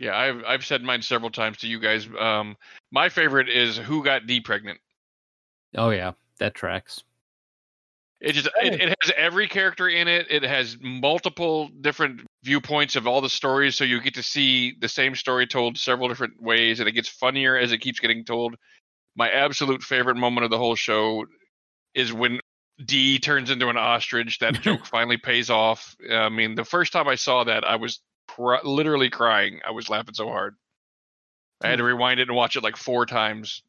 Yeah, I've I've said mine several times to you guys. Um, my favorite is Who Got Dee Pregnant. Oh yeah, that tracks. It just it, it has every character in it. It has multiple different viewpoints of all the stories, so you get to see the same story told several different ways, and it gets funnier as it keeps getting told. My absolute favorite moment of the whole show is when Dee turns into an ostrich. That joke finally pays off. I mean, the first time I saw that, I was cr- literally crying. I was laughing so hard. I had to hmm. rewind it and watch it like four times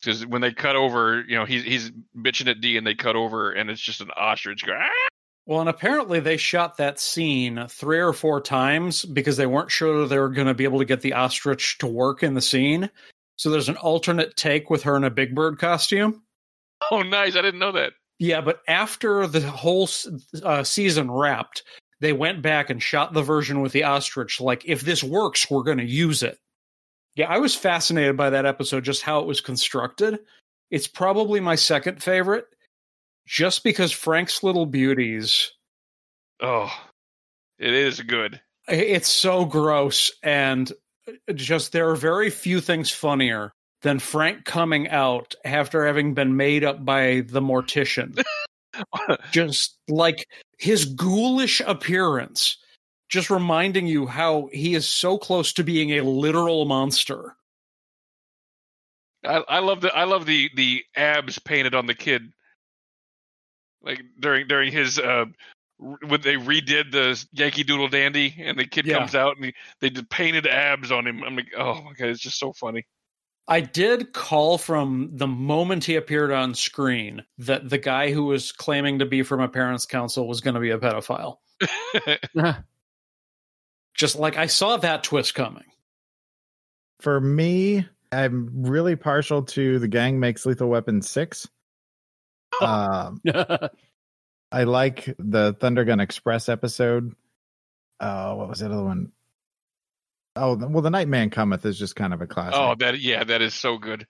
because when they cut over, you know, he's he's bitching at Dee, and they cut over, and it's just an ostrich going. "Ah!" Well, and apparently they shot that scene three or four times because they weren't sure they were going to be able to get the ostrich to work in the scene. So there's an alternate take with her in a Big Bird costume. Oh, nice! I didn't know that. Yeah, but after the whole uh, season wrapped, they went back and shot the version with the ostrich. Like, if this works, we're going to use it. Yeah, I was fascinated by that episode, just how it was constructed. It's probably my second favorite, just because Frank's Little Beauties Oh, it is good. it's so gross and just there are very few things funnier than Frank coming out after having been made up by the mortician. just like his ghoulish appearance, just reminding you how he is so close to being a literal monster. I, I love the I love the the abs painted on the kid. Like during during his uh when they redid the Yankee Doodle Dandy and the kid Yeah. comes out and he, they did painted abs on him. I'm like, oh my god, it's just so funny. I did call from the moment he appeared on screen that the guy who was claiming to be from a parents' council was going to be a pedophile. Just like I saw that twist coming. For me, I'm really partial to the gang makes Lethal Weapon six. Um, I like the Thundergun Express episode. Uh, what was the other one? Oh, the- well, the Nightman Cometh is just kind of a classic. oh, that yeah, that is so good.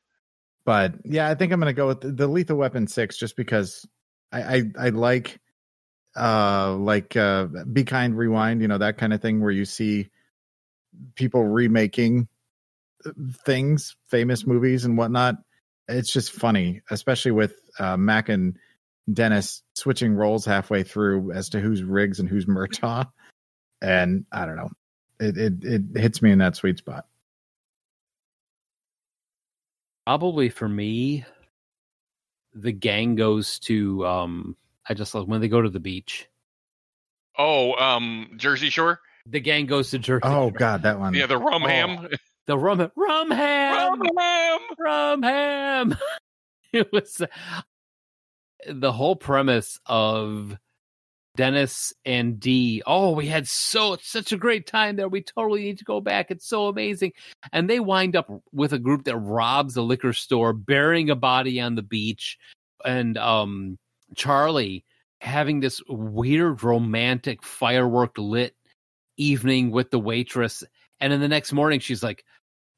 but yeah, I think I'm gonna go with the, the Lethal Weapon six just because I I, I like uh like uh Be Kind Rewind, you know that kind of thing where you see people remaking things, famous movies and whatnot. It's just funny, especially with uh, Mac and Dennis switching roles halfway through as to who's Riggs and who's Murtaugh, and I don't know, it it it hits me in that sweet spot. Probably for me, the gang goes to um I just love when they go to the beach. Oh, um, Jersey Shore. The gang goes to Jersey. Oh Shore. God, that one. Yeah, the rum Oh. ham. the rum rum ham. Rum ham. rum ham. it was the whole premise of Dennis and Dee. Oh, we had so such a great time there. We totally need to go back. It's so amazing. And they wind up with a group that robs a liquor store, burying a body on the beach, and um Charlie having this weird romantic firework lit evening with the waitress. And then the next morning she's like,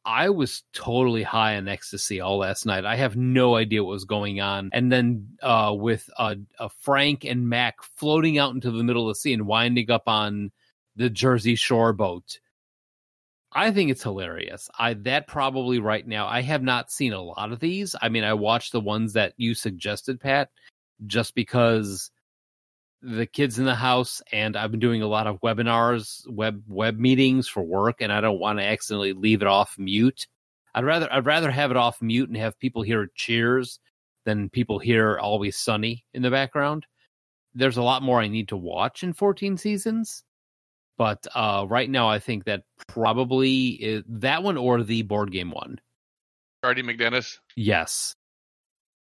I was totally high on ecstasy all last night. I have no idea what was going on. And then uh, with uh, uh, Frank and Mac floating out into the middle of the sea and winding up on the Jersey Shore boat. I think it's hilarious. I that probably right now. I have not seen a lot of these. I mean, I watched the ones that you suggested, Pat, just because the kids in the house and I've been doing a lot of webinars, web web meetings for work and I don't want to accidentally leave it off mute. I'd rather I'd rather have it off mute and have people hear cheers than people hear always sunny in the background. There's a lot more I need to watch in 14 seasons. But uh right now I think that probably is that one or the board game one. CharDee MacDennis. Yes.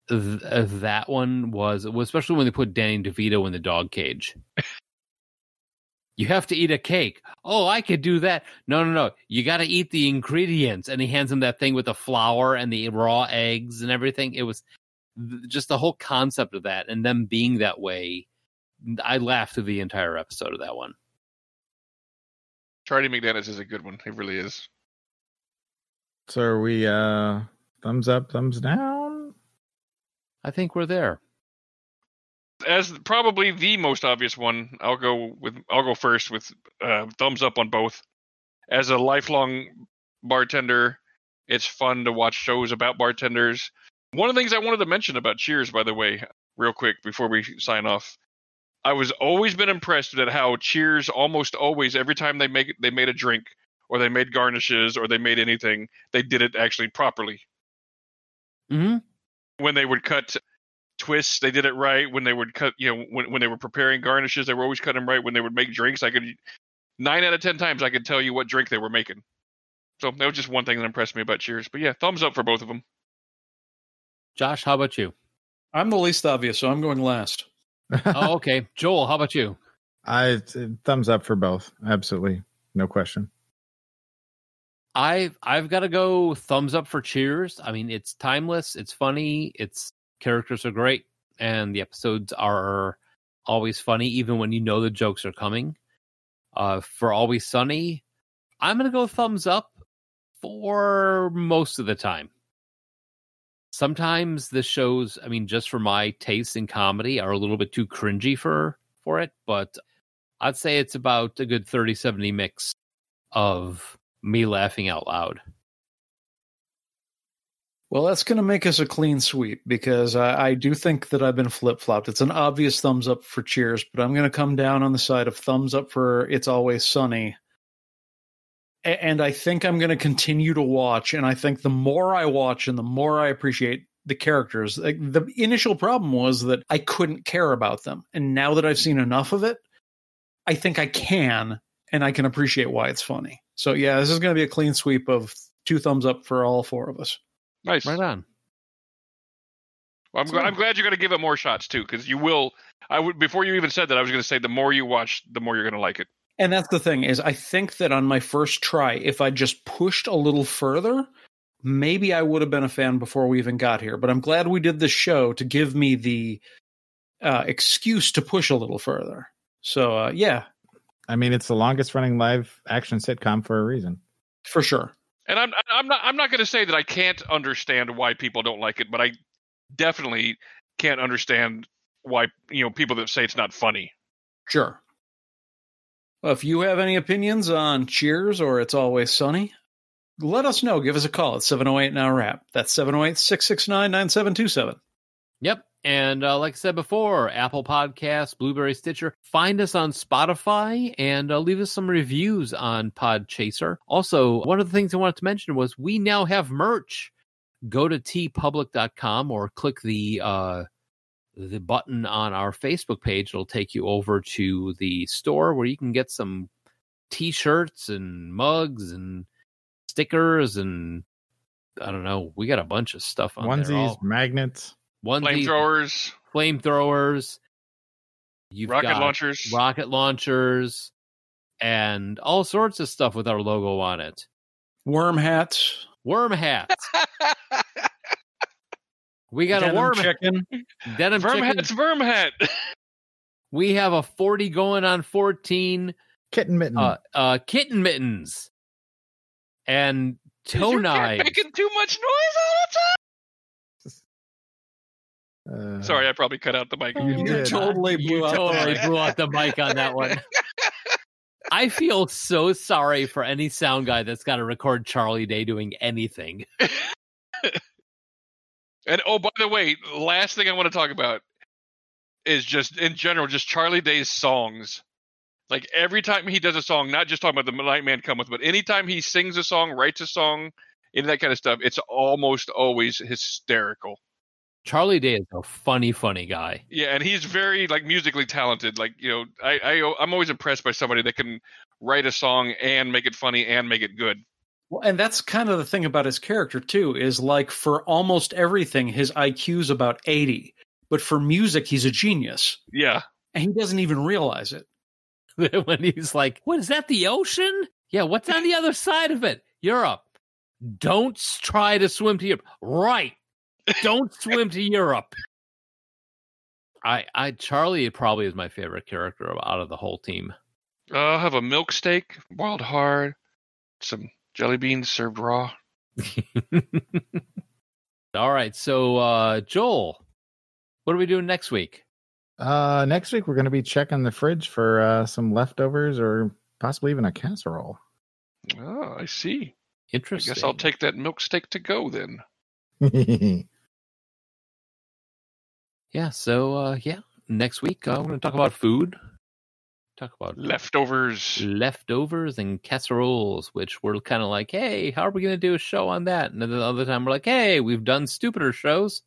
Th- uh, that one was, especially when they put Danny DeVito in the dog cage. you have to eat a cake. Oh, I could do that. No, no, no. You got to eat the ingredients. And he hands him that thing with the flour and the raw eggs and everything. It was th- just the whole concept of that and them being that way. I laughed through the entire episode of that one. CharDee MacDennis is a good one. He really is. So are we uh thumbs up, thumbs down? I think we're there. As probably the most obvious one, I'll go with I'll go first with uh, thumbs up on both. As a lifelong bartender, it's fun to watch shows about bartenders. One of the things I wanted to mention about Cheers, by the way, real quick before we sign off, I was always been impressed at how Cheers almost always every time they make they made a drink or they made garnishes or they made anything, they did it actually properly. hmm When they would cut twists, they did it right. When they would cut, you know, when when they were preparing garnishes, they were always cutting right. When they would make drinks, I could nine out of ten times I could tell you what drink they were making. So that was just one thing that impressed me about Cheers. But yeah, thumbs up for both of them. Josh, how about you? I'm the least obvious, so I'm going last. oh, okay. Joel, how about you? I thumbs up for both. Absolutely. No question. I've I've got to go thumbs up for Cheers. I mean, it's timeless, it's funny, its characters are great, and the episodes are always funny, even when you know the jokes are coming. Uh, for Always Sunny, I'm gonna go thumbs up for most of the time. Sometimes the shows, I mean, just for my taste in comedy, are a little bit too cringy for for it, but I'd say it's about a good 30-70 mix of me laughing out loud. Well, that's going to make us a clean sweep because I, I do think that I've been flip flopped. It's an obvious thumbs up for Cheers, but I'm going to come down on the side of thumbs up for It's Always Sunny. A- And I think I'm going to continue to watch. And I think the more I watch and the more I appreciate the characters, like the initial problem was that I couldn't care about them. And now that I've seen enough of it, I think I can and I can appreciate why it's funny. So, yeah, this is going to be a clean sweep of two thumbs up for all four of us. Nice. Right on. Well, I'm, gl- I'm glad you're going to give it more shots too, because you will. I would before you even said that, I was going to say the more you watch, the more you're going to like it. And that's the thing is I think that on my first try, if I just pushed a little further, maybe I would have been a fan before we even got here. But I'm glad we did this show to give me the uh, excuse to push a little further. So uh, yeah, I mean, it's the longest running live action sitcom for a reason. for sure. And I'm I'm not I'm not going to say that I can't understand why people don't like it, but I definitely can't understand why you know people that say it's not funny. Sure. Well, if you have any opinions on Cheers or It's Always Sunny, let us know. Give us a call at 708 Now Rap. That's 708 669 9727. Yep. And uh, like I said before, Apple Podcasts, Blubrry Stitcher. Find us on Spotify and uh, leave us some reviews on Podchaser. Also, one of the things I wanted to mention was we now have merch. Go to teepublic.com or click the uh, the button on our Facebook page. It'll take you over to the store where you can get some t-shirts and mugs and stickers and I don't know. We got a bunch of stuff on there. Onesies, magnets. Onesies, Flamethrowers, flamethrowers. You've rocket got launchers. rocket launchers, and all sorts of stuff with our logo on it. Worm hats. Worm hats. We got denim a worm chicken. denim Verm chicken. hat's verm hat. We have a forty going on fourteen. Kitten mitten. Uh, uh, kitten mittens and Is toe your knives. making too much noise all the time. Uh, Sorry, I probably cut out the mic. You You totally blew You out the totally blew out the mic on that one. I feel so sorry for any sound guy that's got to record Charlie Day doing anything. And oh, by the way, last thing I want to talk about is just in general, just Charlie Day's songs. Like every time he does a song, not just talking about the Nightman Cometh, but anytime he sings a song, writes a song, any of that kind of stuff, it's almost always hysterical. Charlie Day is a funny, funny guy. Yeah, and he's very like musically talented. Like you know, I, I I'm always impressed by somebody that can write a song and make it funny and make it good. Well, and that's kind of the thing about his character too. Is like for almost everything, his IQ's about eighty, but for music, he's a genius, Yeah. and he doesn't even realize it. when he's like, "What is that? The ocean? Yeah. What's on the other side of it? Europe. Don't try to swim to Europe. Right. Don't swim to Europe." I, I, Charlie probably is my favorite character out of the whole team. Uh, I'll have a milk steak, boiled hard, some jelly beans served raw. All right. So, uh, Joel, what are we doing next week? Uh, next week we're going to be checking the fridge for uh, some leftovers or possibly even a casserole. Oh, I see. I Interesting. guess I'll take that milk steak to go then. Yeah. So, uh, yeah, next week uh, we're going to talk about food. Talk about Leftovers. leftovers and casseroles, which we're kind of like, hey, how are we going to do a show on that? And then the other time we're like, hey, we've done stupider shows,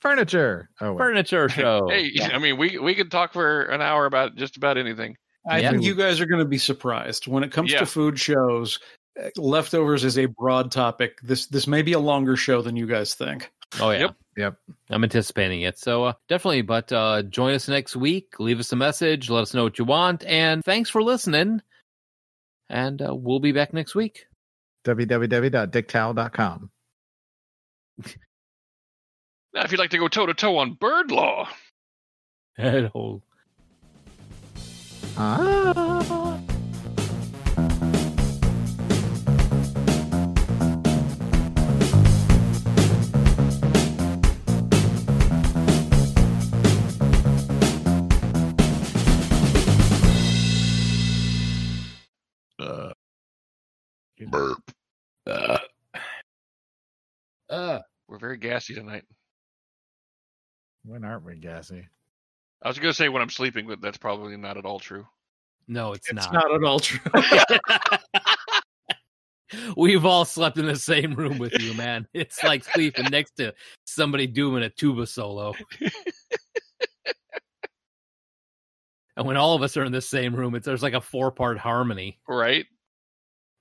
Furniture. Oh, wait. furniture show. Hey, I mean, we we could talk for an hour about just about anything. I Yeah. think you guys are going to be surprised when it comes Yeah. to food shows. uh, Leftovers is a broad topic. This this may be a longer show than you guys think. Oh yeah. Yep. Yep. I'm anticipating it. So uh, definitely, but uh, join us next week. Leave us a message. Let us know what you want. And thanks for listening. And uh, we'll be back next week. www.dicktowel.com. Now, if you'd like to go toe to toe on bird law, Hello. Ah. Burp. Uh, uh, we're very gassy tonight. When aren't we, Gassy? I was going to say when I'm sleeping, but that's probably not at all true. no, it's, not. It's not. not at all true. We've all slept in the same room with you, man. It's like sleeping next to somebody doing a tuba solo. and when all of us are in the same room, it's there's like a four part harmony. Right?